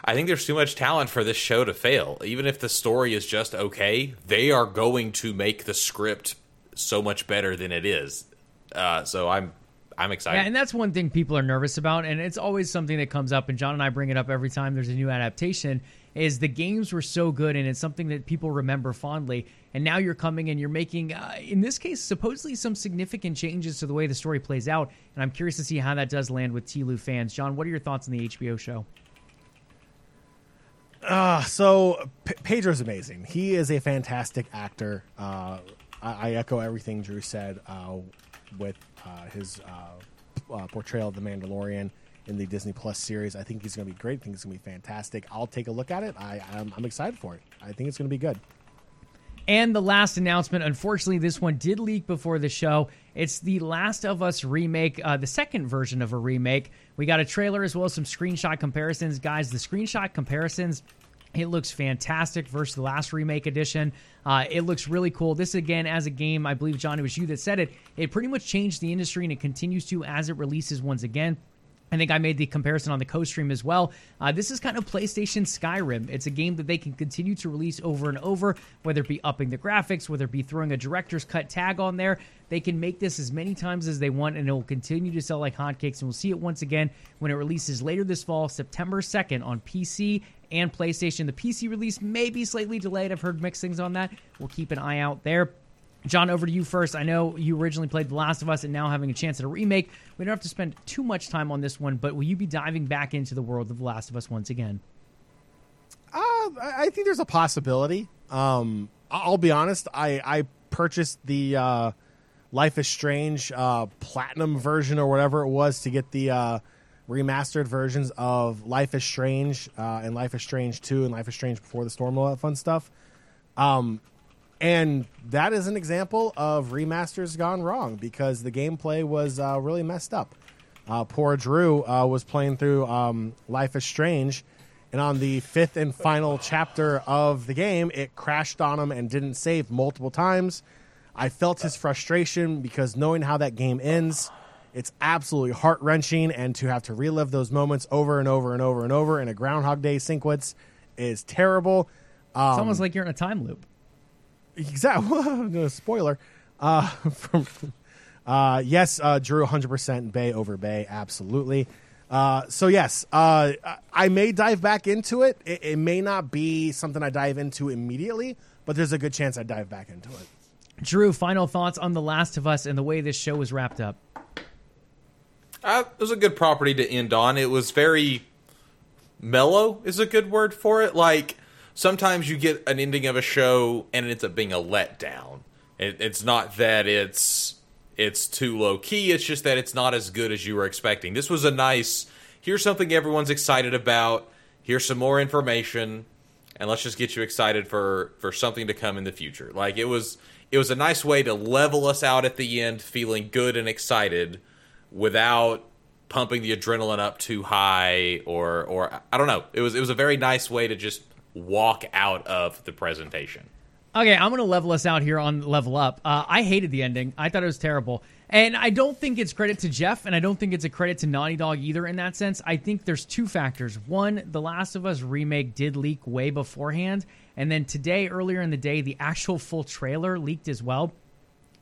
I think there's too much talent for this show to fail. Even if the story is just okay, they are going to make the script so much better than it is. Uh, so I'm I'm excited. Yeah, and that's one thing people are nervous about, and it's always something that comes up. And John and I bring it up every time there's a new adaptation. Is the games were so good, and it's something that people remember fondly. And now you're coming and you're making, uh, in this case, supposedly some significant changes to the way the story plays out. And I'm curious to see how that does land with TLU fans. John, what are your thoughts on the HBO show? Uh, so P- Pedro's amazing. He is a fantastic actor. Uh, I-, I echo everything Drew said uh, with his uh, uh, portrayal of the Mandalorian in the Disney Plus series. I think he's going to be great. I think it's going to be fantastic. I'll take a look at it. I, I'm, I'm excited for it. I think it's going to be good. And the last announcement, unfortunately, this one did leak before the show. It's the Last of Us remake, uh, the second version of a remake. We got a trailer as well as some screenshot comparisons. Guys, the screenshot comparisons, it looks fantastic versus the last remake edition. Uh, it looks really cool. This, again, as a game, I believe, John, it was you that said it. It pretty much changed the industry and it continues to as it releases once again. I think I made the comparison on the co-stream as well. Uh, this is kind of PlayStation Skyrim. It's a game that they can continue to release over and over, whether it be upping the graphics, whether it be throwing a director's cut tag on there. They can make this as many times as they want, and it will continue to sell like hotcakes. And we'll see it once again when it releases later this fall, September 2nd, on PC and PlayStation. The PC release may be slightly delayed. I've heard mixed things on that. We'll keep an eye out there. John, over to you first. I know you originally played The Last of Us and now having a chance at a remake. We don't have to spend too much time on this one, but will you be diving back into the world of The Last of Us once again? Uh, I think there's a possibility. Um, I'll be honest. I, I purchased the uh, Life is Strange uh, platinum version or whatever it was to get the uh, remastered versions of Life is Strange uh, and Life is Strange 2 and Life is Strange Before the Storm, all that fun stuff. Um, and that is an example of remasters gone wrong because the gameplay was uh, really messed up. Uh, poor Drew uh, was playing through um, Life is Strange, and on the fifth and final chapter of the game, it crashed on him and didn't save multiple times. I felt his frustration because knowing how that game ends, it's absolutely heart wrenching, and to have to relive those moments over and over and over and over in a Groundhog Day sequence is terrible. Um, It's almost like you're in a time loop. Exactly. Spoiler. Uh, from, uh, yes, uh, Drew 100% Bay over Bay. Absolutely. Uh, so, yes, uh, I may dive back into it. it. It may not be something I dive into immediately, but there's a good chance I dive back into it. Drew, final thoughts on The Last of Us and the way this show was wrapped up. Uh, it was a good property to end on. It was very mellow, is a good word for it. Like sometimes you get an ending of a show and it ends up being a letdown. It, it's not that it's it's too low key. It's just that it's not as good as you were expecting. This was a nice. Here's something everyone's excited about. Here's some more information, and let's just get you excited for for something to come in the future. Like it was. It was a nice way to level us out at the end, feeling good and excited without pumping the adrenaline up too high or or I don't know. It was it was a very nice way to just walk out of the presentation. Okay, I'm going to level us out here on Level Up. Uh, I hated the ending. I thought it was terrible. And I don't think it's credit to Jeff, and I don't think it's a credit to Naughty Dog either in that sense. I think there's two factors. One, The Last of Us remake did leak way beforehand. And then today, earlier in the day, the actual full trailer leaked as well.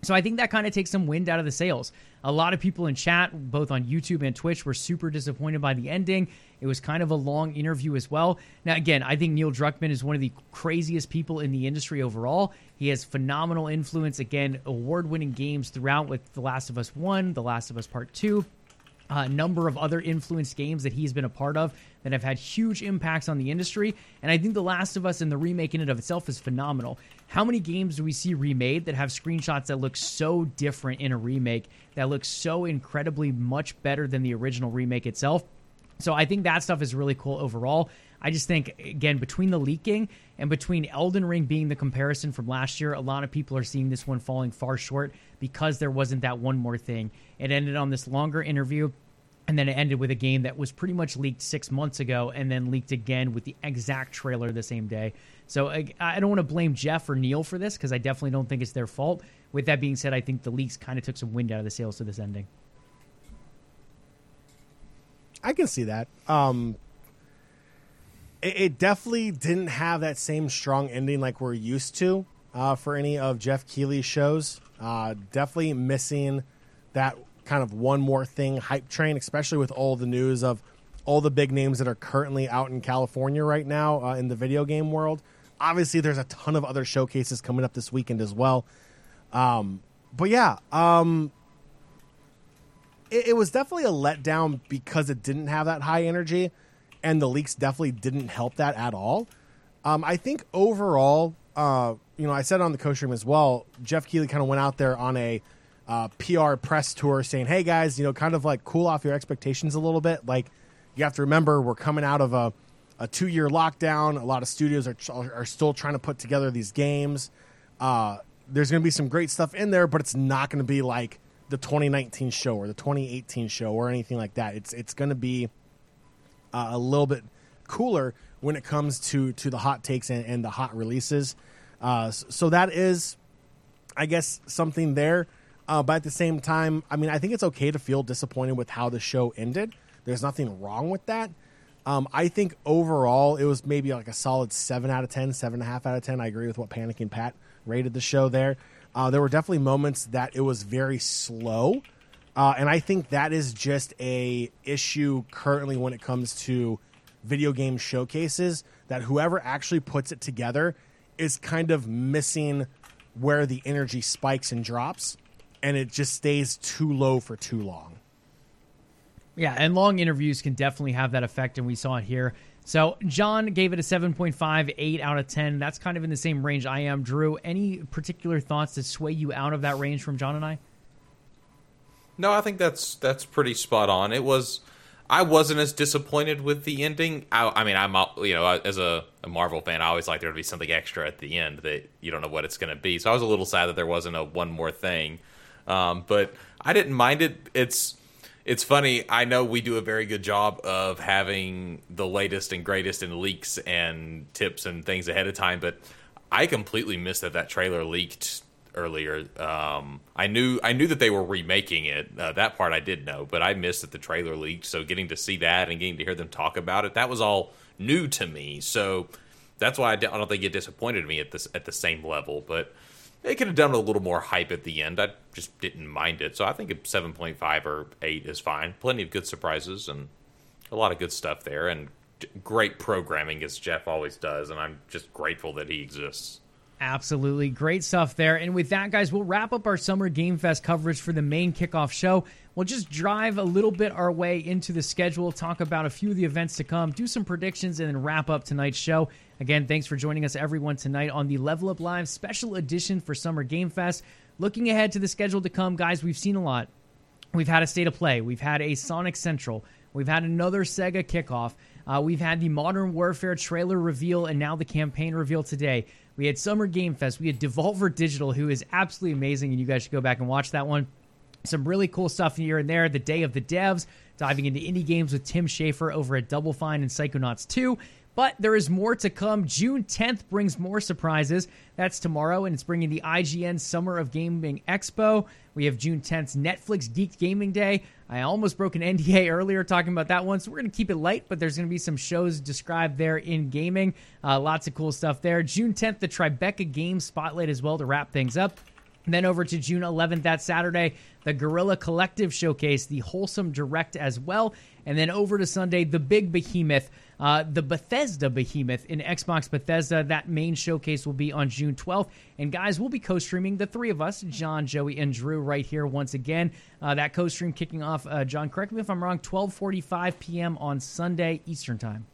So I think that kind of takes some wind out of the sails. A lot of people in chat, both on YouTube and Twitch, were super disappointed by the ending. It was kind of a long interview as well. Now, again, I think Neil Druckmann is one of the craziest people in the industry overall. He has phenomenal influence. Again, award-winning games throughout with The Last of Us One, The Last of Us Part Two a number of other influenced games that he's been a part of that have had huge impacts on the industry. And I think The Last of Us and the remake in and of itself is phenomenal. How many games do we see remade that have screenshots that look so different in a remake, that look so incredibly much better than the original remake itself? So I think that stuff is really cool overall. I just think again between the leaking and between Elden Ring being the comparison from last year, a lot of people are seeing this one falling far short because there wasn't that one more thing. It ended on this longer interview and then it ended with a game that was pretty much leaked 6 months ago and then leaked again with the exact trailer the same day. So I, I don't want to blame Jeff or Neil for this because I definitely don't think it's their fault. With that being said, I think the leaks kind of took some wind out of the sails to this ending. I can see that. Um, it, it definitely didn't have that same strong ending like we're used to uh, for any of Jeff Keighley's shows. Uh, definitely missing that kind of one more thing hype train, especially with all the news of all the big names that are currently out in California right now uh, in the video game world. Obviously, there's a ton of other showcases coming up this weekend as well. Um, but yeah, um, it, it was definitely a letdown because it didn't have that high energy, and the leaks definitely didn't help that at all. Um, I think overall, uh, you know, I said on the co stream as well. Jeff Keighley kind of went out there on a uh, PR press tour saying, "Hey guys, you know, kind of like cool off your expectations a little bit. Like, you have to remember we're coming out of a, a two year lockdown. A lot of studios are are still trying to put together these games. Uh, there's going to be some great stuff in there, but it's not going to be like the 2019 show or the 2018 show or anything like that. It's it's going to be uh, a little bit cooler when it comes to to the hot takes and, and the hot releases. Uh, so that is, I guess, something there. Uh, but at the same time, I mean, I think it's okay to feel disappointed with how the show ended. There's nothing wrong with that. Um, I think overall it was maybe like a solid seven out of 10, seven and a half out of ten. I agree with what Panicking Pat rated the show there. Uh, there were definitely moments that it was very slow, uh, and I think that is just a issue currently when it comes to video game showcases. That whoever actually puts it together is kind of missing where the energy spikes and drops, and it just stays too low for too long. Yeah, and long interviews can definitely have that effect, and we saw it here. So John gave it a 7.5, 8 out of 10. That's kind of in the same range I am. Drew, any particular thoughts that sway you out of that range from John and I? No, I think that's that's pretty spot on. It was I wasn't as disappointed with the ending. I, I mean, I'm you know as a, a, Marvel fan, I always like there to be something extra at the end that you don't know what it's going to be. So I was a little sad that there wasn't a one more thing, um, but I didn't mind it. It's it's funny. I know we do a very good job of having the latest and greatest in leaks and tips and things ahead of time, but I completely missed that that trailer leaked earlier. Um, I knew I knew that they were remaking it. Uh, that part I did know, but I missed that the trailer leaked. So getting to see that and getting to hear them talk about it, that was all new to me. So that's why I don't think it disappointed me at this at the same level. But they could have done a little more hype at the end. I just didn't mind it. So I think a seven point five or eight is fine. Plenty of good surprises and a lot of good stuff there, and great programming as Jeff always does. And I'm just grateful that he exists. Absolutely. Great stuff there. And with that, guys, we'll wrap up our Summer Game Fest coverage for the main kickoff show. We'll just drive a little bit our way into the schedule, talk about a few of the events to come, do some predictions, and then wrap up tonight's show. Again, thanks for joining us, everyone, tonight on the Level Up Live special edition for Summer Game Fest. Looking ahead to the schedule to come, guys, we've seen a lot. We've had a state of play, we've had a Sonic Central, we've had another Sega kickoff. Uh, we've had the Modern Warfare trailer reveal and now the campaign reveal today. We had Summer Game Fest. We had Devolver Digital, who is absolutely amazing, and you guys should go back and watch that one. Some really cool stuff here and there. The Day of the Devs, diving into indie games with Tim Schafer over at Double Fine and Psychonauts 2. But there is more to come. June 10th brings more surprises. That's tomorrow, and it's bringing the IGN Summer of Gaming Expo. We have June 10th's Netflix Geek Gaming Day. I almost broke an NDA earlier talking about that one, so we're going to keep it light, but there's going to be some shows described there in gaming. Uh, lots of cool stuff there. June 10th, the Tribeca Games Spotlight as well to wrap things up. And then over to June 11th, that Saturday, the Guerrilla Collective Showcase, the Wholesome Direct as well. And then over to Sunday, the Big Behemoth. Uh, the Bethesda behemoth in Xbox Bethesda. That main showcase will be on June 12th. And guys, we'll be co streaming, the three of us, John, Joey, and Drew, right here once again. Uh, that co stream kicking off, uh, John, correct me if I'm wrong, 12.45 p.m. on Sunday Eastern Time.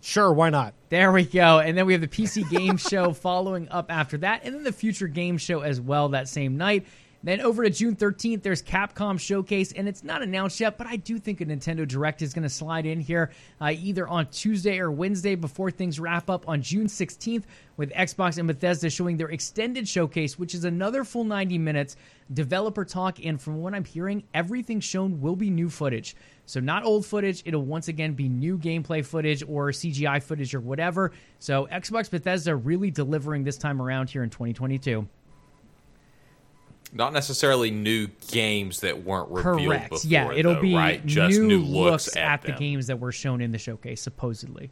Sure, why not? There we go. And then we have the PC Game Show following up after that, and then the Future Game Show as well that same night. Then over to June 13th, there's Capcom Showcase, and it's not announced yet, but I do think a Nintendo Direct is going to slide in here uh, either on Tuesday or Wednesday before things wrap up on June 16th with Xbox and Bethesda showing their extended showcase, which is another full 90 minutes, developer talk, and from what I'm hearing, everything shown will be new footage. So, not old footage, it'll once again be new gameplay footage or CGI footage or whatever. So, Xbox Bethesda really delivering this time around here in 2022 not necessarily new games that weren't revealed Correct. before. Yeah, it'll though, be right? Just new, new looks, looks at, at the games that were shown in the showcase, supposedly.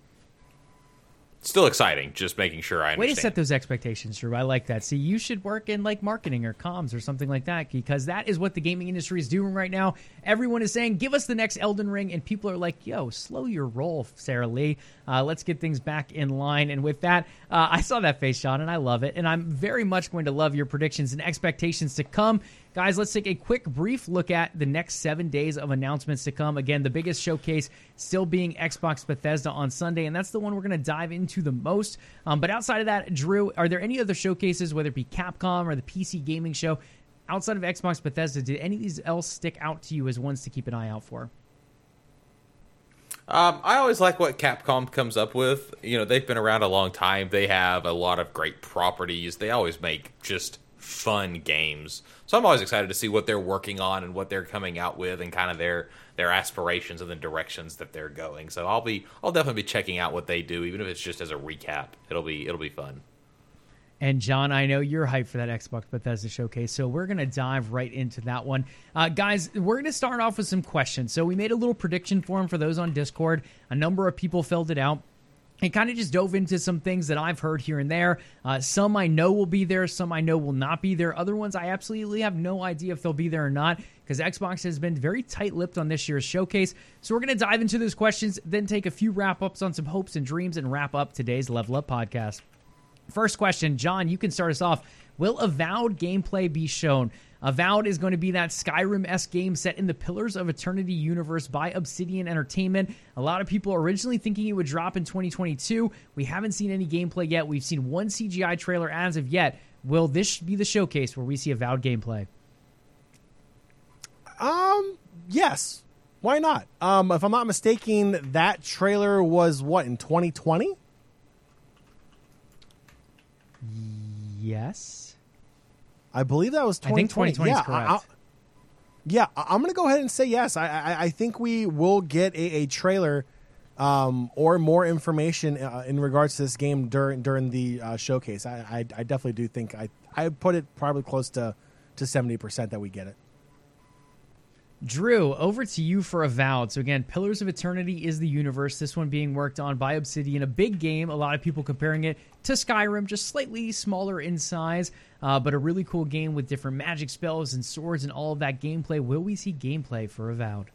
Still exciting. Just making sure I understand. Way to set those expectations, Drew. I like that. See, you should work in like marketing or comms or something like that because that is what the gaming industry is doing right now. Everyone is saying, "Give us the next Elden Ring," and people are like, "Yo, slow your roll, Sarah Lee. Uh, let's get things back in line." And with that, uh, I saw that face, Sean, and I love it. And I'm very much going to love your predictions and expectations to come. Guys, let's take a quick, brief look at the next seven days of announcements to come. Again, the biggest showcase still being Xbox Bethesda on Sunday, and that's the one we're going to dive into the most. Um, but outside of that, Drew, are there any other showcases, whether it be Capcom or the PC gaming show, outside of Xbox Bethesda, did any of these else stick out to you as ones to keep an eye out for? Um, I always like what Capcom comes up with. You know, they've been around a long time. They have a lot of great properties. They always make just fun games. So I'm always excited to see what they're working on and what they're coming out with and kind of their their aspirations and the directions that they're going. So I'll be I'll definitely be checking out what they do even if it's just as a recap. It'll be it'll be fun. And John, I know you're hyped for that Xbox Bethesda showcase, so we're going to dive right into that one. Uh, guys, we're going to start off with some questions. So we made a little prediction form for those on Discord. A number of people filled it out and kind of just dove into some things that I've heard here and there. Uh, some I know will be there, some I know will not be there. Other ones I absolutely have no idea if they'll be there or not because Xbox has been very tight lipped on this year's showcase. So we're going to dive into those questions, then take a few wrap ups on some hopes and dreams, and wrap up today's Level Up podcast. First question, John, you can start us off. Will avowed gameplay be shown? Avowed is going to be that Skyrim esque game set in the Pillars of Eternity universe by Obsidian Entertainment. A lot of people originally thinking it would drop in 2022. We haven't seen any gameplay yet. We've seen one CGI trailer as of yet. Will this be the showcase where we see Avowed gameplay? Um, yes. Why not? Um, if I'm not mistaken, that trailer was what in 2020. Yes. I believe that was I think 2020. 2020 is yeah, correct. I, I, yeah, I'm going to go ahead and say yes. I, I, I think we will get a, a trailer um, or more information uh, in regards to this game during during the uh, showcase. I, I, I definitely do think I I put it probably close to to 70 percent that we get it. Drew, over to you for Avowed. So again, Pillars of Eternity is the universe. This one being worked on by Obsidian, a big game. A lot of people comparing it to Skyrim, just slightly smaller in size, uh, but a really cool game with different magic spells and swords and all of that gameplay. Will we see gameplay for Avowed?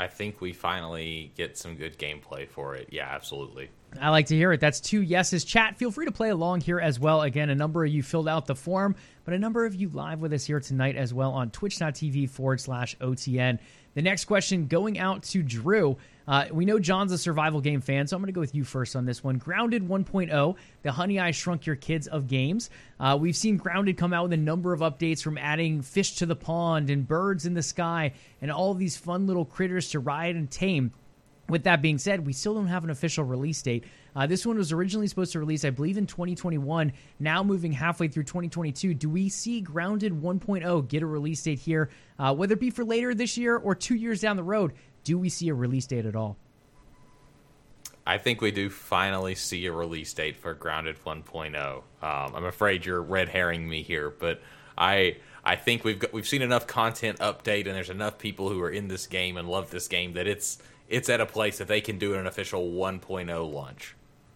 I think we finally get some good gameplay for it. Yeah, absolutely. I like to hear it. That's two yeses. Chat, feel free to play along here as well. Again, a number of you filled out the form, but a number of you live with us here tonight as well on twitch.tv forward slash OTN. The next question going out to Drew. Uh, we know John's a survival game fan, so I'm going to go with you first on this one. Grounded 1.0, the Honey I Shrunk Your Kids of games. Uh, we've seen Grounded come out with a number of updates from adding fish to the pond and birds in the sky and all these fun little critters to ride and tame. With that being said, we still don't have an official release date. Uh, this one was originally supposed to release, I believe, in 2021. Now moving halfway through 2022, do we see Grounded 1.0 get a release date here? Uh, whether it be for later this year or two years down the road, do we see a release date at all? I think we do finally see a release date for Grounded 1.0. Um, I'm afraid you're red herring me here, but I I think we've got, we've seen enough content update, and there's enough people who are in this game and love this game that it's it's at a place that they can do an official 1.0 launch.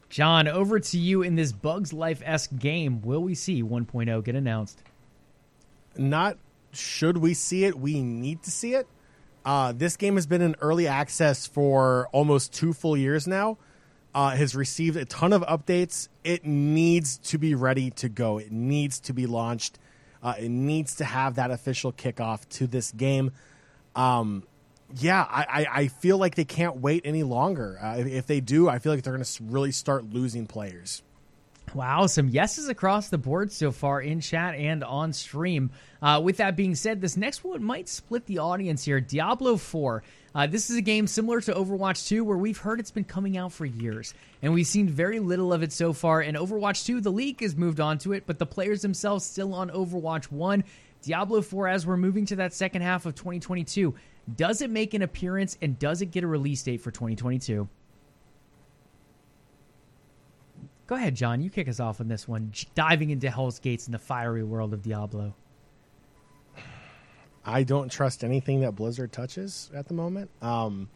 John, over to you in this Bugs Life esque game. Will we see 1.0 get announced? Not should we see it, we need to see it. Uh, this game has been in early access for almost two full years now. Uh, has received a ton of updates. It needs to be ready to go. It needs to be launched. Uh, it needs to have that official kickoff to this game. Um, yeah, I, I, feel like they can't wait any longer. Uh, if, if they do, I feel like they're going to really start losing players. Wow, some yeses across the board so far in chat and on stream. Uh, with that being said, this next one might split the audience here. Diablo 4. Uh, this is a game similar to Overwatch 2 where we've heard it's been coming out for years, and we've seen very little of it so far. In Overwatch 2, the league has moved on to it, but the players themselves still on Overwatch 1. Diablo 4, as we're moving to that second half of 2022, does it make an appearance and does it get a release date for 2022? Go ahead, John. You kick us off on this one, diving into Hell's Gates in the fiery world of Diablo. I don't trust anything that Blizzard touches at the moment. Um,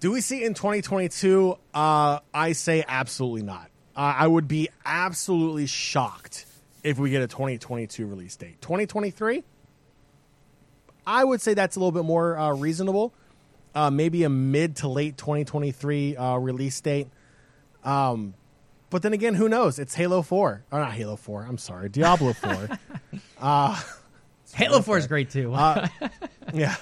do we see in 2022? Uh, I say absolutely not. Uh, I would be absolutely shocked if we get a 2022 release date. 2023? I would say that's a little bit more uh, reasonable. Uh, maybe a mid to late 2023 uh, release date. Um, but then again, who knows? It's Halo 4. Or not Halo 4. I'm sorry. Diablo 4. Halo 4 is great too. Yeah.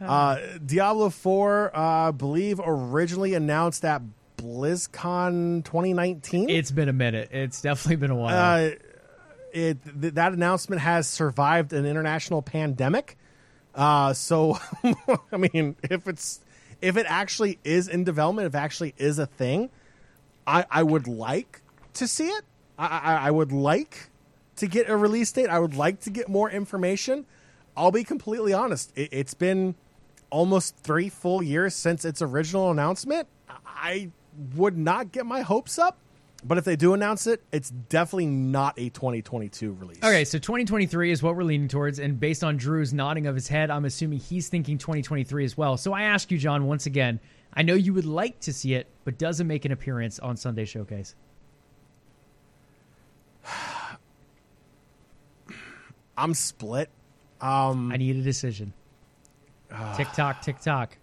Uh, Diablo 4, uh, I believe, originally announced at BlizzCon 2019. it's been a minute. It's definitely been a while. uh, it th- that announcement has survived an international pandemic. Uh, so, I mean, if it's if it actually is in development, if actually is a thing, I, I would like to see it. I, I, I would like to get a release date. I would like to get more information. I'll be completely honest. It, it's been almost three full years since its original announcement. I would not get my hopes up, but if they do announce it, it's definitely not a 2022 release. okay, so 2023 is what we're leaning towards, and based on Drew's nodding of his head, I'm assuming he's thinking 2023 as well. So I ask you, John, once again. I know you would like to see it, but does it make an appearance on Sunday Showcase? I'm split. Um, I need a decision. tick tock, tick tock.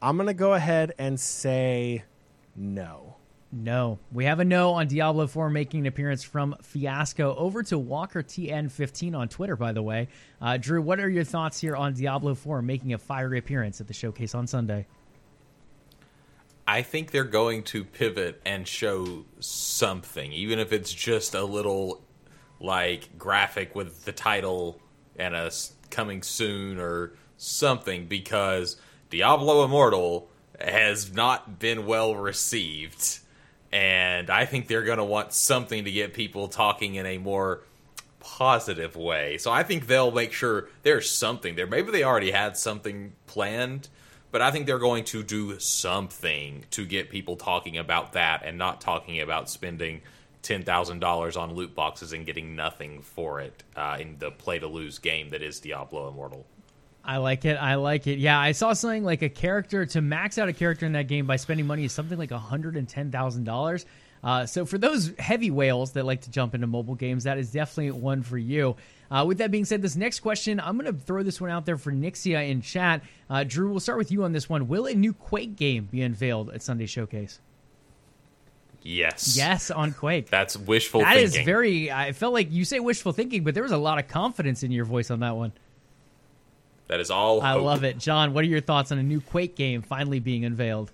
I'm gonna go ahead and say no. No. We have a no on Diablo 4 making an appearance from Fiasco. Over to Walker TN15 on Twitter, by the way. Uh, Drew, what are your thoughts here on Diablo 4 making a fiery appearance at the showcase on Sunday? I think they're going to pivot and show something, even if it's just a little like graphic with the title and a s- coming soon or something because Diablo Immortal has not been well received. And I think they're going to want something to get people talking in a more positive way. So I think they'll make sure there's something there. Maybe they already had something planned, but I think they're going to do something to get people talking about that and not talking about spending ten thousand dollars on loot boxes and getting nothing for it uh, in the play to lose game that is Diablo Immortal. I like it. I like it. Yeah, I saw something like a character to max out a character in that game by spending money is something like hundred and ten thousand uh, dollars. So for those heavy whales that like to jump into mobile games, that is definitely one for you. Uh, with that being said, this next question, I'm going to throw this one out there for Nixia in chat. Uh, Drew, we'll start with you on this one. Will a new Quake game be unveiled at Sunday Showcase? Yes. Yes, on Quake. That's wishful That thinking. is very. I felt like you say wishful thinking, but there was a lot of confidence in your voice on that one. That is all. I hope. love it, John. What are your thoughts on a new Quake game finally being unveiled?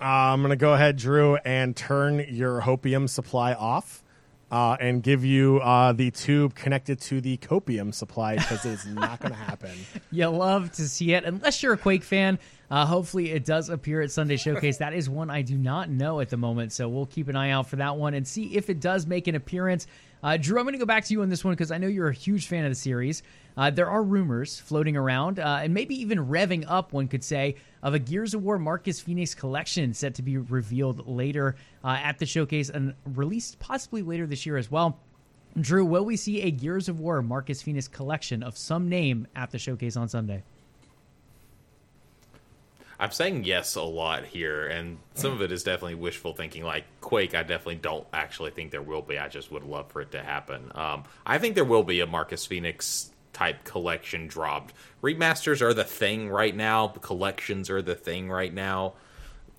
Uh, I'm going to go ahead, Drew, and turn your hopium supply off uh, and give you uh, the tube connected to the copium supply because it's not going to happen. You love to see it, unless you're a Quake fan. Uh, hopefully, it does appear at Sunday Showcase. That is one I do not know at the moment, so we'll keep an eye out for that one and see if it does make an appearance. Uh, Drew, I'm going to go back to you on this one because I know you're a huge fan of the series. Uh, there are rumors floating around, uh, and maybe even revving up, one could say, of a Gears of War Marcus Phoenix collection set to be revealed later uh, at the showcase and released possibly later this year as well. Drew, will we see a Gears of War Marcus Phoenix collection of some name at the showcase on Sunday? I'm saying yes a lot here, and some of it is definitely wishful thinking. Like Quake, I definitely don't actually think there will be. I just would love for it to happen. Um, I think there will be a Marcus Phoenix type collection dropped. Remasters are the thing right now. Collections are the thing right now.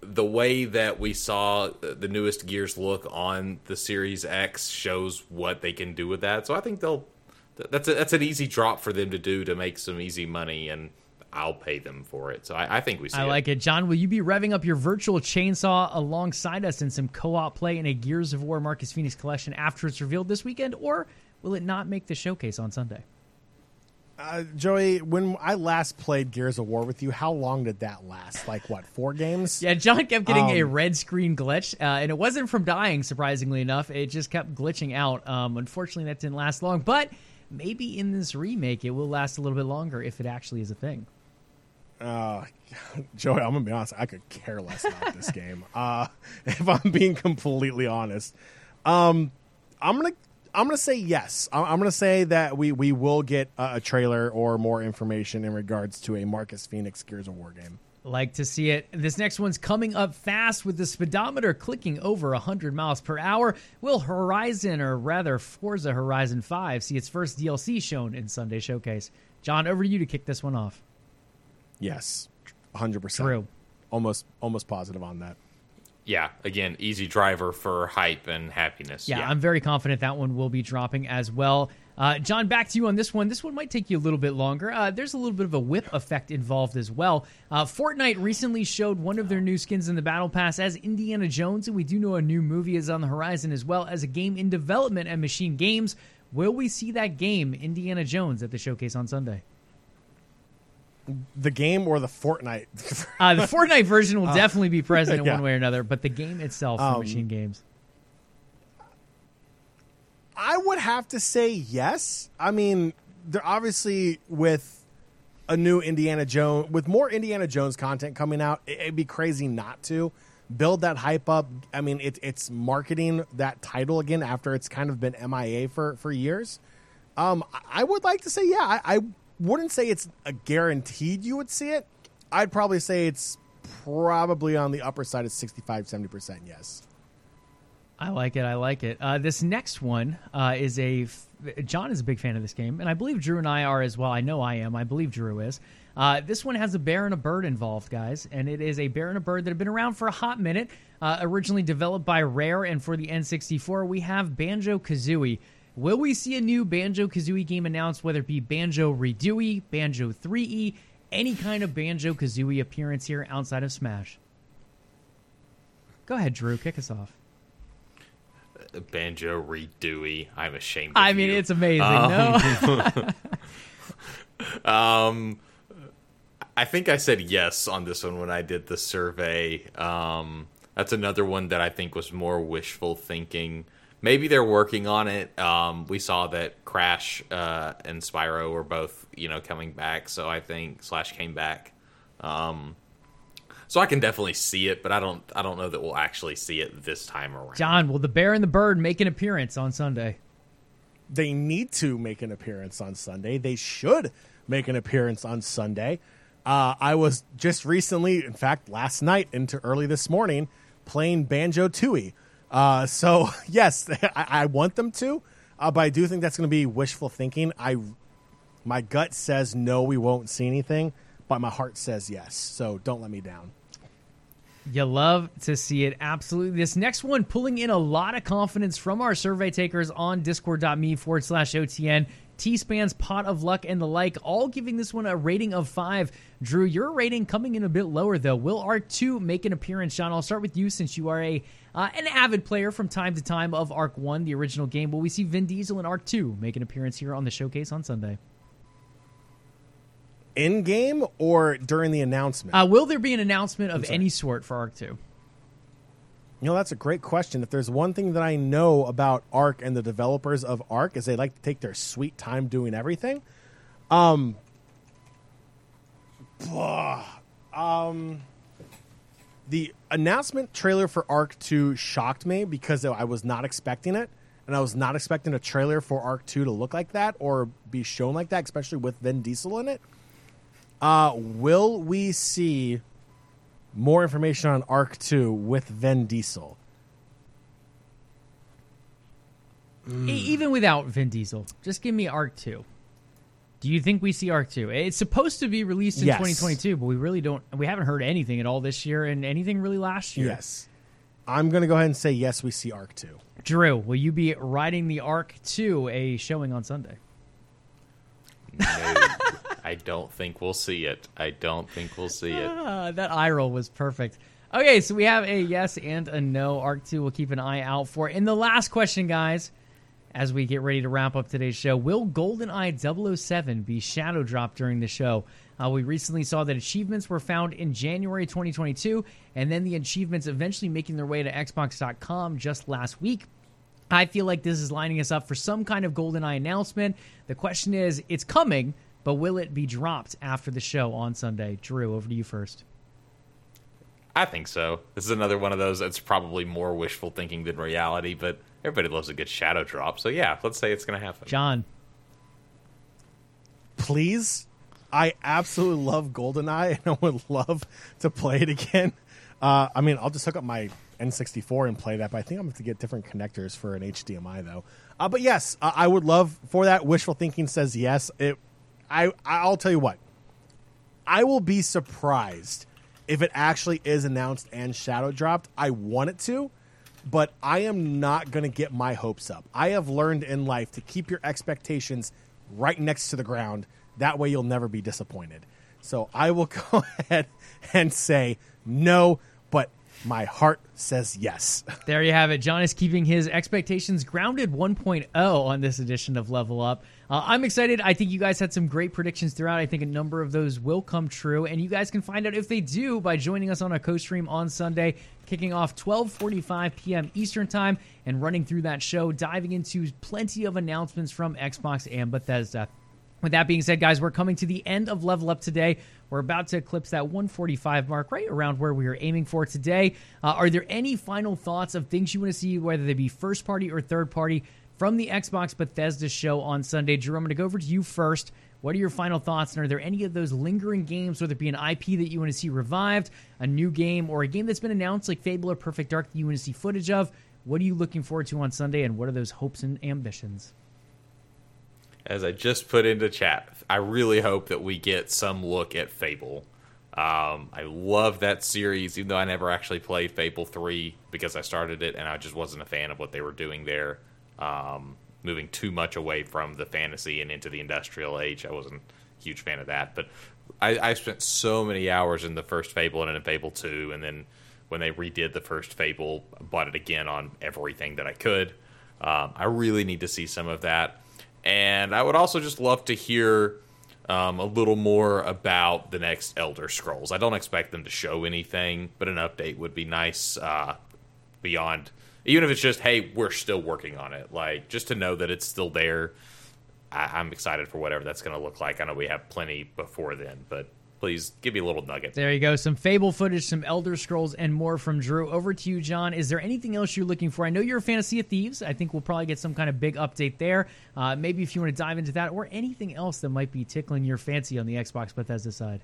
The way that we saw the newest Gears look on the Series X shows what they can do with that. So I think they'll. That's a, that's an easy drop for them to do to make some easy money and. I'll pay them for it. So I, I think we see. I like it. John, will you be revving up your virtual chainsaw alongside us in some co op play in a Gears of War Marcus Phoenix collection after it's revealed this weekend, or will it not make the showcase on Sunday? Uh, Joey, when I last played Gears of War with you, how long did that last? Like, what, four games? Yeah, John kept getting a Um, red screen glitch, uh, and it wasn't from dying, surprisingly enough. It just kept glitching out. Um, unfortunately, that didn't last long, but maybe in this remake, it will last a little bit longer if it actually is a thing. Uh, Joey, I'm gonna be honest. I could care less about this game. Uh, if I'm being completely honest, um, I'm gonna I'm gonna say yes. I'm, I'm gonna say that we we will get a, a trailer or more information in regards to a Marcus Phoenix Gears of War game. Like to see it. This next one's coming up fast with the speedometer clicking over 100 miles per hour. Will Horizon, or rather Forza Horizon 5, see its first DLC shown in Sunday Showcase? John, over to you to kick this one off. Yes, 100. percent True. Almost almost positive on that. Yeah, again, easy driver for hype and happiness. Yeah, I'm very confident that one will be dropping as well. Uh, John, back to you on this one. This one might take you a little bit longer. Uh, there's a little bit of a whip effect involved as well. Uh, Fortnite recently showed one of their new skins in the Battle Pass as Indiana Jones, and we do know a new movie is on the horizon as well as a game in development at Machine Games. Will we see that game, Indiana Jones, at the showcase on Sunday? The game or the Fortnite? Uh, the Fortnite version will definitely be present in yeah. one way or another, but the game itself from Um, Machine Games. I would have to say yes. I mean, they're obviously with a new Indiana Jones, with more Indiana Jones content coming out, it- it'd be crazy not to build that hype up. I mean, it, it's marketing that title again after it's kind of been MIA for for years. Um, I- I would like to say yeah. I, I wouldn't say it's a guaranteed you would see it. I'd probably say it's probably on the upper side of 65 70% yes. I like it. I like it. Uh, this next one uh, is a. F- John is a big fan of this game, and I believe Drew and I are as well. I know I am. I believe Drew is. Uh, this one has a bear and a bird involved, guys, and it is a bear and a bird that have been around for a hot minute. Uh, originally developed by Rare and for the N64, we have Banjo Kazooie. Will we see a new Banjo Kazooie game announced, whether it be Banjo Redooey, Banjo 3E, any kind of Banjo Kazooie appearance here outside of Smash? Go ahead, Drew. Kick us off. Banjo Redooey. I'm ashamed. Of I mean, you. it's amazing. Um, no, Um, I think I said yes on this one when I did the survey. Um, that's another one that I think was more wishful thinking. Maybe they're working on it. Um, we saw that Crash uh, and Spyro were both, you know, coming back. So I think Slash came back. Um, so I can definitely see it, but I don't. I don't know that we'll actually see it this time around. John, will the Bear and the Bird make an appearance on Sunday? They need to make an appearance on Sunday. They should make an appearance on Sunday. Uh, I was just recently, in fact, last night into early this morning, playing Banjo Tooie. Uh, so yes, I, I, want them to, uh, but I do think that's going to be wishful thinking. I, my gut says no, we won't see anything, but my heart says yes. So don't let me down. You love to see it. Absolutely. This next one pulling in a lot of confidence from our survey takers on discord.me forward slash OTN. T-Span's Pot of Luck and the like, all giving this one a rating of five. Drew, your rating coming in a bit lower though. Will Ark 2 make an appearance? John, I'll start with you since you are a uh, an avid player from time to time of Ark 1, the original game. Will we see Vin Diesel in Ark 2 make an appearance here on the showcase on Sunday? In game or during the announcement? Uh, will there be an announcement of any sort for Ark 2? You know, that's a great question. If there's one thing that I know about Ark and the developers of Ark is they like to take their sweet time doing everything. Um, um, the announcement trailer for Ark 2 shocked me because I was not expecting it. And I was not expecting a trailer for Ark 2 to look like that or be shown like that, especially with Vin Diesel in it. Uh, will we see more information on Ark 2 with Vin Diesel. Mm. Even without Vin Diesel, just give me Ark 2. Do you think we see Ark 2? It's supposed to be released in yes. 2022, but we really don't we haven't heard anything at all this year and anything really last year. Yes. I'm going to go ahead and say yes, we see Ark 2. Drew, will you be riding the Ark 2 a showing on Sunday? No. I don't think we'll see it. I don't think we'll see it. Ah, that eye roll was perfect. Okay, so we have a yes and a no. Ark 2 will keep an eye out for. In the last question, guys, as we get ready to wrap up today's show, will GoldenEye 007 be shadow dropped during the show? Uh, we recently saw that achievements were found in January 2022, and then the achievements eventually making their way to Xbox.com just last week. I feel like this is lining us up for some kind of GoldenEye announcement. The question is, it's coming. But will it be dropped after the show on Sunday? Drew, over to you first. I think so. This is another one of those that's probably more wishful thinking than reality, but everybody loves a good shadow drop. So yeah, let's say it's going to happen. John. Please. I absolutely love GoldenEye and I would love to play it again. Uh, I mean, I'll just hook up my N64 and play that, but I think I'm going to get different connectors for an HDMI though. Uh, but yes, uh, I would love for that. Wishful thinking says yes. It I I'll tell you what. I will be surprised if it actually is announced and shadow dropped. I want it to, but I am not going to get my hopes up. I have learned in life to keep your expectations right next to the ground. That way you'll never be disappointed. So I will go ahead and say no, but my heart says yes. There you have it. John is keeping his expectations grounded 1.0 on this edition of Level Up. Uh, I'm excited. I think you guys had some great predictions throughout. I think a number of those will come true, and you guys can find out if they do by joining us on a co-stream on Sunday, kicking off 12:45 p.m. Eastern Time, and running through that show, diving into plenty of announcements from Xbox and Bethesda. With that being said, guys, we're coming to the end of Level Up today. We're about to eclipse that 145 mark, right around where we were aiming for today. Uh, are there any final thoughts of things you want to see, whether they be first party or third party, from the Xbox Bethesda show on Sunday. Drew, I'm going to go over to you first. What are your final thoughts? And are there any of those lingering games, whether it be an IP that you want to see revived, a new game, or a game that's been announced like Fable or Perfect Dark that you want to see footage of? What are you looking forward to on Sunday, and what are those hopes and ambitions? As I just put into chat, I really hope that we get some look at Fable. Um, I love that series, even though I never actually played Fable 3 because I started it and I just wasn't a fan of what they were doing there um, moving too much away from the fantasy and into the industrial age. I wasn't a huge fan of that, but I, I spent so many hours in the first Fable and in Fable Two, and then when they redid the first Fable, bought it again on everything that I could. Um, I really need to see some of that, and I would also just love to hear um, a little more about the next Elder Scrolls. I don't expect them to show anything, but an update would be nice. Uh, beyond, even if it's just, hey, we're still working on it. Like just to know that it's still there. I, I'm excited for whatever that's going to look like. I know we have plenty before then, but please give me a little nugget. There you go. Some Fable footage, some Elder Scrolls, and more from Drew. Over to you, John. Is there anything else you're looking for? I know you're a fan of Sea of Thieves. I think we'll probably get some kind of big update there. Uh, maybe if you want to dive into that or anything else that might be tickling your fancy on the Xbox Bethesda side.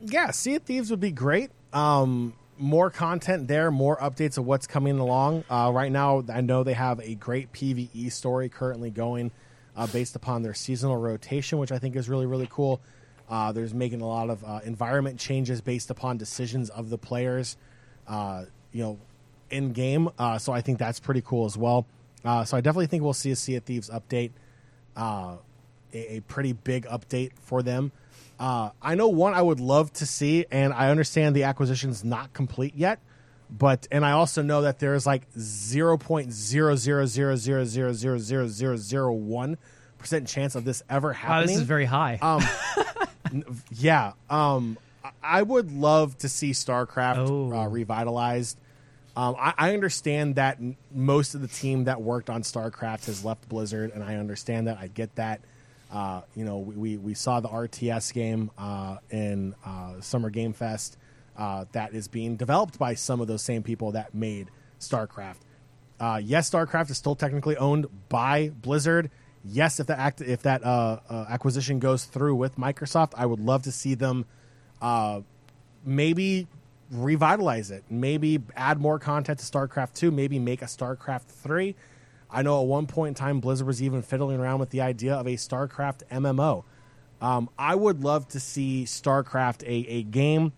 Yeah, Sea of Thieves would be great. Um, more content there, more updates of what's coming along. Uh, right now, I know they have a great PVE story currently going uh, based upon their seasonal rotation, which I think is really, really cool. Uh, there's making a lot of uh, environment changes based upon decisions of the players, uh, you know, in game. Uh, so I think that's pretty cool as well. So I definitely think we'll see a Sea of Thieves update, a, a pretty big update for them. I know one I would love to see, and I understand the acquisition's not complete yet, but and I also know that there's like zero point zero zero zero zero zero zero zero zero zero one percent chance of this ever happening. Wow, this is very high. Um, yeah. Um, I would love to see StarCraft Oh. uh, revitalized. Um, I, I understand that most of the team that worked on StarCraft has left Blizzard, and I understand that. I get that. Uh, you know, we, we, saw the RTS game uh, in uh, Summer Game Fest uh, that is being developed by some of those same people that made StarCraft. Uh, yes, StarCraft is still technically owned by Blizzard. Yes, if that act, if that uh, acquisition goes through with Microsoft, I would love to see them maybe revitalize it. Maybe add more content to StarCraft 2. Maybe make a StarCraft 3. I know at one point in time, Blizzard was even fiddling around with the idea of a StarCraft MMO. Um, I would love to see StarCraft, a, a game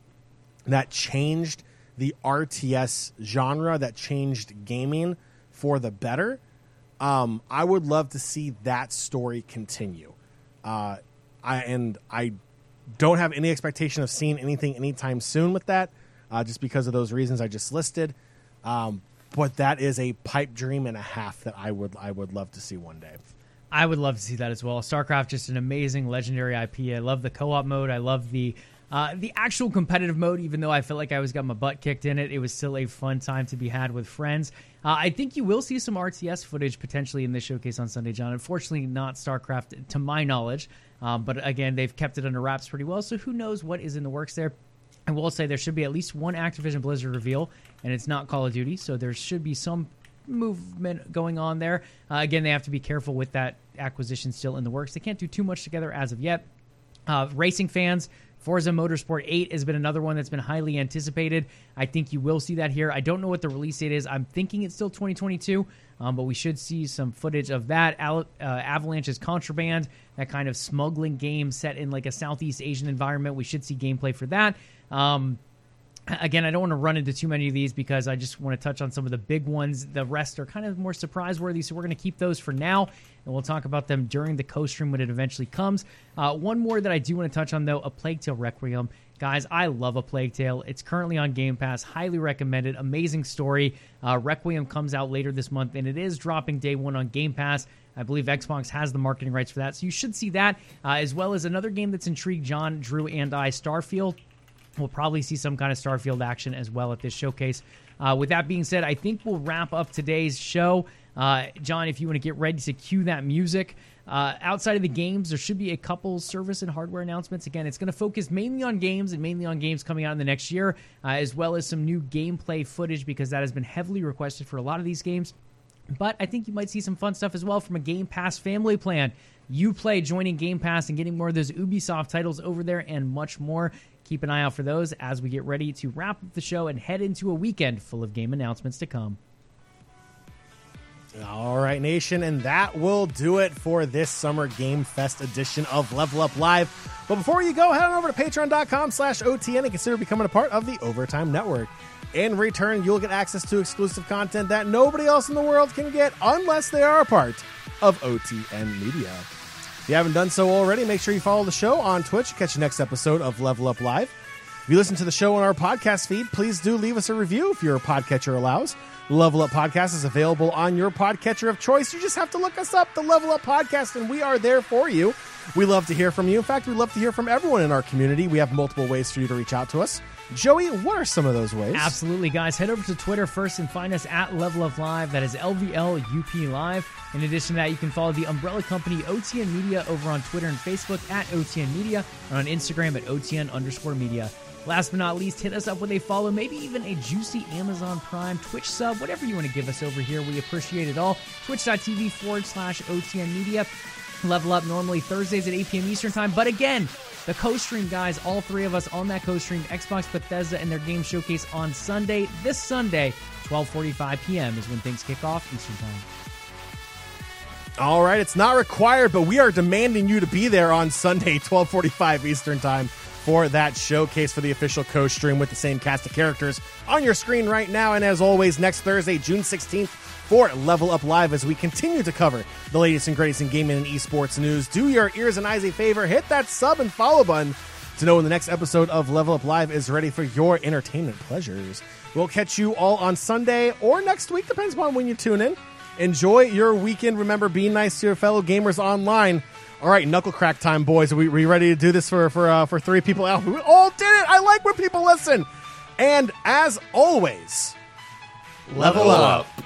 that changed the RTS genre, that changed gaming for the better. Um, I would love to see that story continue. Uh, I and I don't have any expectation of seeing anything anytime soon with that, uh, just because of those reasons I just listed. Um, but that is a pipe dream and a half that I would I would love to see one day. I would love to see that as well. StarCraft, just an amazing legendary IP. I love the co-op mode. I love the uh, the actual competitive mode. Even though I felt like I was got my butt kicked in it, it was still a fun time to be had with friends. Uh, I think you will see some RTS footage potentially in this showcase on Sunday, John. Unfortunately, not StarCraft to my knowledge. Um, but again, they've kept it under wraps pretty well. So who knows what is in the works there? I will say there should be at least one Activision Blizzard reveal, and it's not Call of Duty, so there should be some movement going on there. Uh, again, they have to be careful with that acquisition still in the works. They can't do too much together as of yet. Uh, racing fans, Forza Motorsport 8 has been another one that's been highly anticipated. I think you will see that here. I don't know what the release date is. I'm thinking it's still 2022, um, but we should see some footage of that. Al- uh, Avalanche's Contraband, that kind of smuggling game set in like a Southeast Asian environment. We should see gameplay for that. Um, again, I don't want to run into too many of these because I just want to touch on some of the big ones. The rest are kind of more surprise worthy, so we're going to keep those for now, and we'll talk about them during the co stream when it eventually comes. Uh, one more that I do want to touch on, though A Plague Tale Requiem. Guys, I love A Plague Tale. It's currently on Game Pass. Highly recommended. Amazing story. Uh, Requiem comes out later this month, and it is dropping day one on Game Pass. I believe Xbox has the marketing rights for that, so you should see that, uh, as well as another game that's intrigued John, Drew, and I, Starfield. We'll probably see some kind of Starfield action as well at this showcase. Uh, with that being said, I think we'll wrap up today's show. Uh, John, if you want to get ready to cue that music. Uh, outside of the games, there should be a couple service and hardware announcements. Again, it's going to focus mainly on games and mainly on games coming out in the next year, uh, as well as some new gameplay footage because that has been heavily requested for a lot of these games. But I think you might see some fun stuff as well from a Game Pass family plan. Uplay joining Game Pass and getting more of those Ubisoft titles over there and much more. Keep an eye out for those as we get ready to wrap up the show and head into a weekend full of game announcements to come. All right, Nation, and that will do it for this Summer Game Fest edition of Level Up Live. But before you go, head on over to patreon.com slash OTN and consider becoming a part of the Overtime Network. In return, you'll get access to exclusive content that nobody else in the world can get unless they are a part of OTN Media. If you haven't done so already, make sure you follow the show on Twitch. Catch the next episode of Level Up Live. If you listen to the show on our podcast feed, please do leave us a review if your podcatcher allows. Level Up Podcast is available on your podcatcher of choice. You just have to look us up, the Level Up Podcast, and we are there for you. We love to hear from you. In fact, we love to hear from everyone in our community. We have multiple ways for you to reach out to us. Joey, what are some of those ways? Absolutely, guys. Head over to Twitter first and find us at Level Up Live. That is LVLUP Live. In addition to that, you can follow the umbrella company OTN Media over on Twitter and Facebook at OTN Media and on Instagram at OTN underscore media. Last but not least, hit us up with a follow, maybe even a juicy Amazon Prime, Twitch sub, whatever you want to give us over here. We appreciate it all. Twitch.tv forward slash OTN Media. Level up normally Thursdays at 8 p.m. Eastern Time. But again, the co stream guys, all three of us on that co stream, Xbox Bethesda and their game showcase on Sunday. This Sunday, 12:45 p.m. is when things kick off Eastern Time. All right, it's not required, but we are demanding you to be there on Sunday, 12:45 Eastern Time for that showcase for the official co-stream with the same cast of characters on your screen right now and as always next Thursday, June 16th for Level Up Live as we continue to cover the latest and greatest in gaming and esports news. Do your ears and eyes a favor, hit that sub and follow button to know when the next episode of Level Up Live is ready for your entertainment pleasures. We'll catch you all on Sunday or next week, depends upon when you tune in. Enjoy your weekend. Remember, be nice to your fellow gamers online. All right, knuckle crack time, boys. Are we, we ready to do this for for uh, for three people out? We all did it. I like when people listen. And as always, level, Level up. up.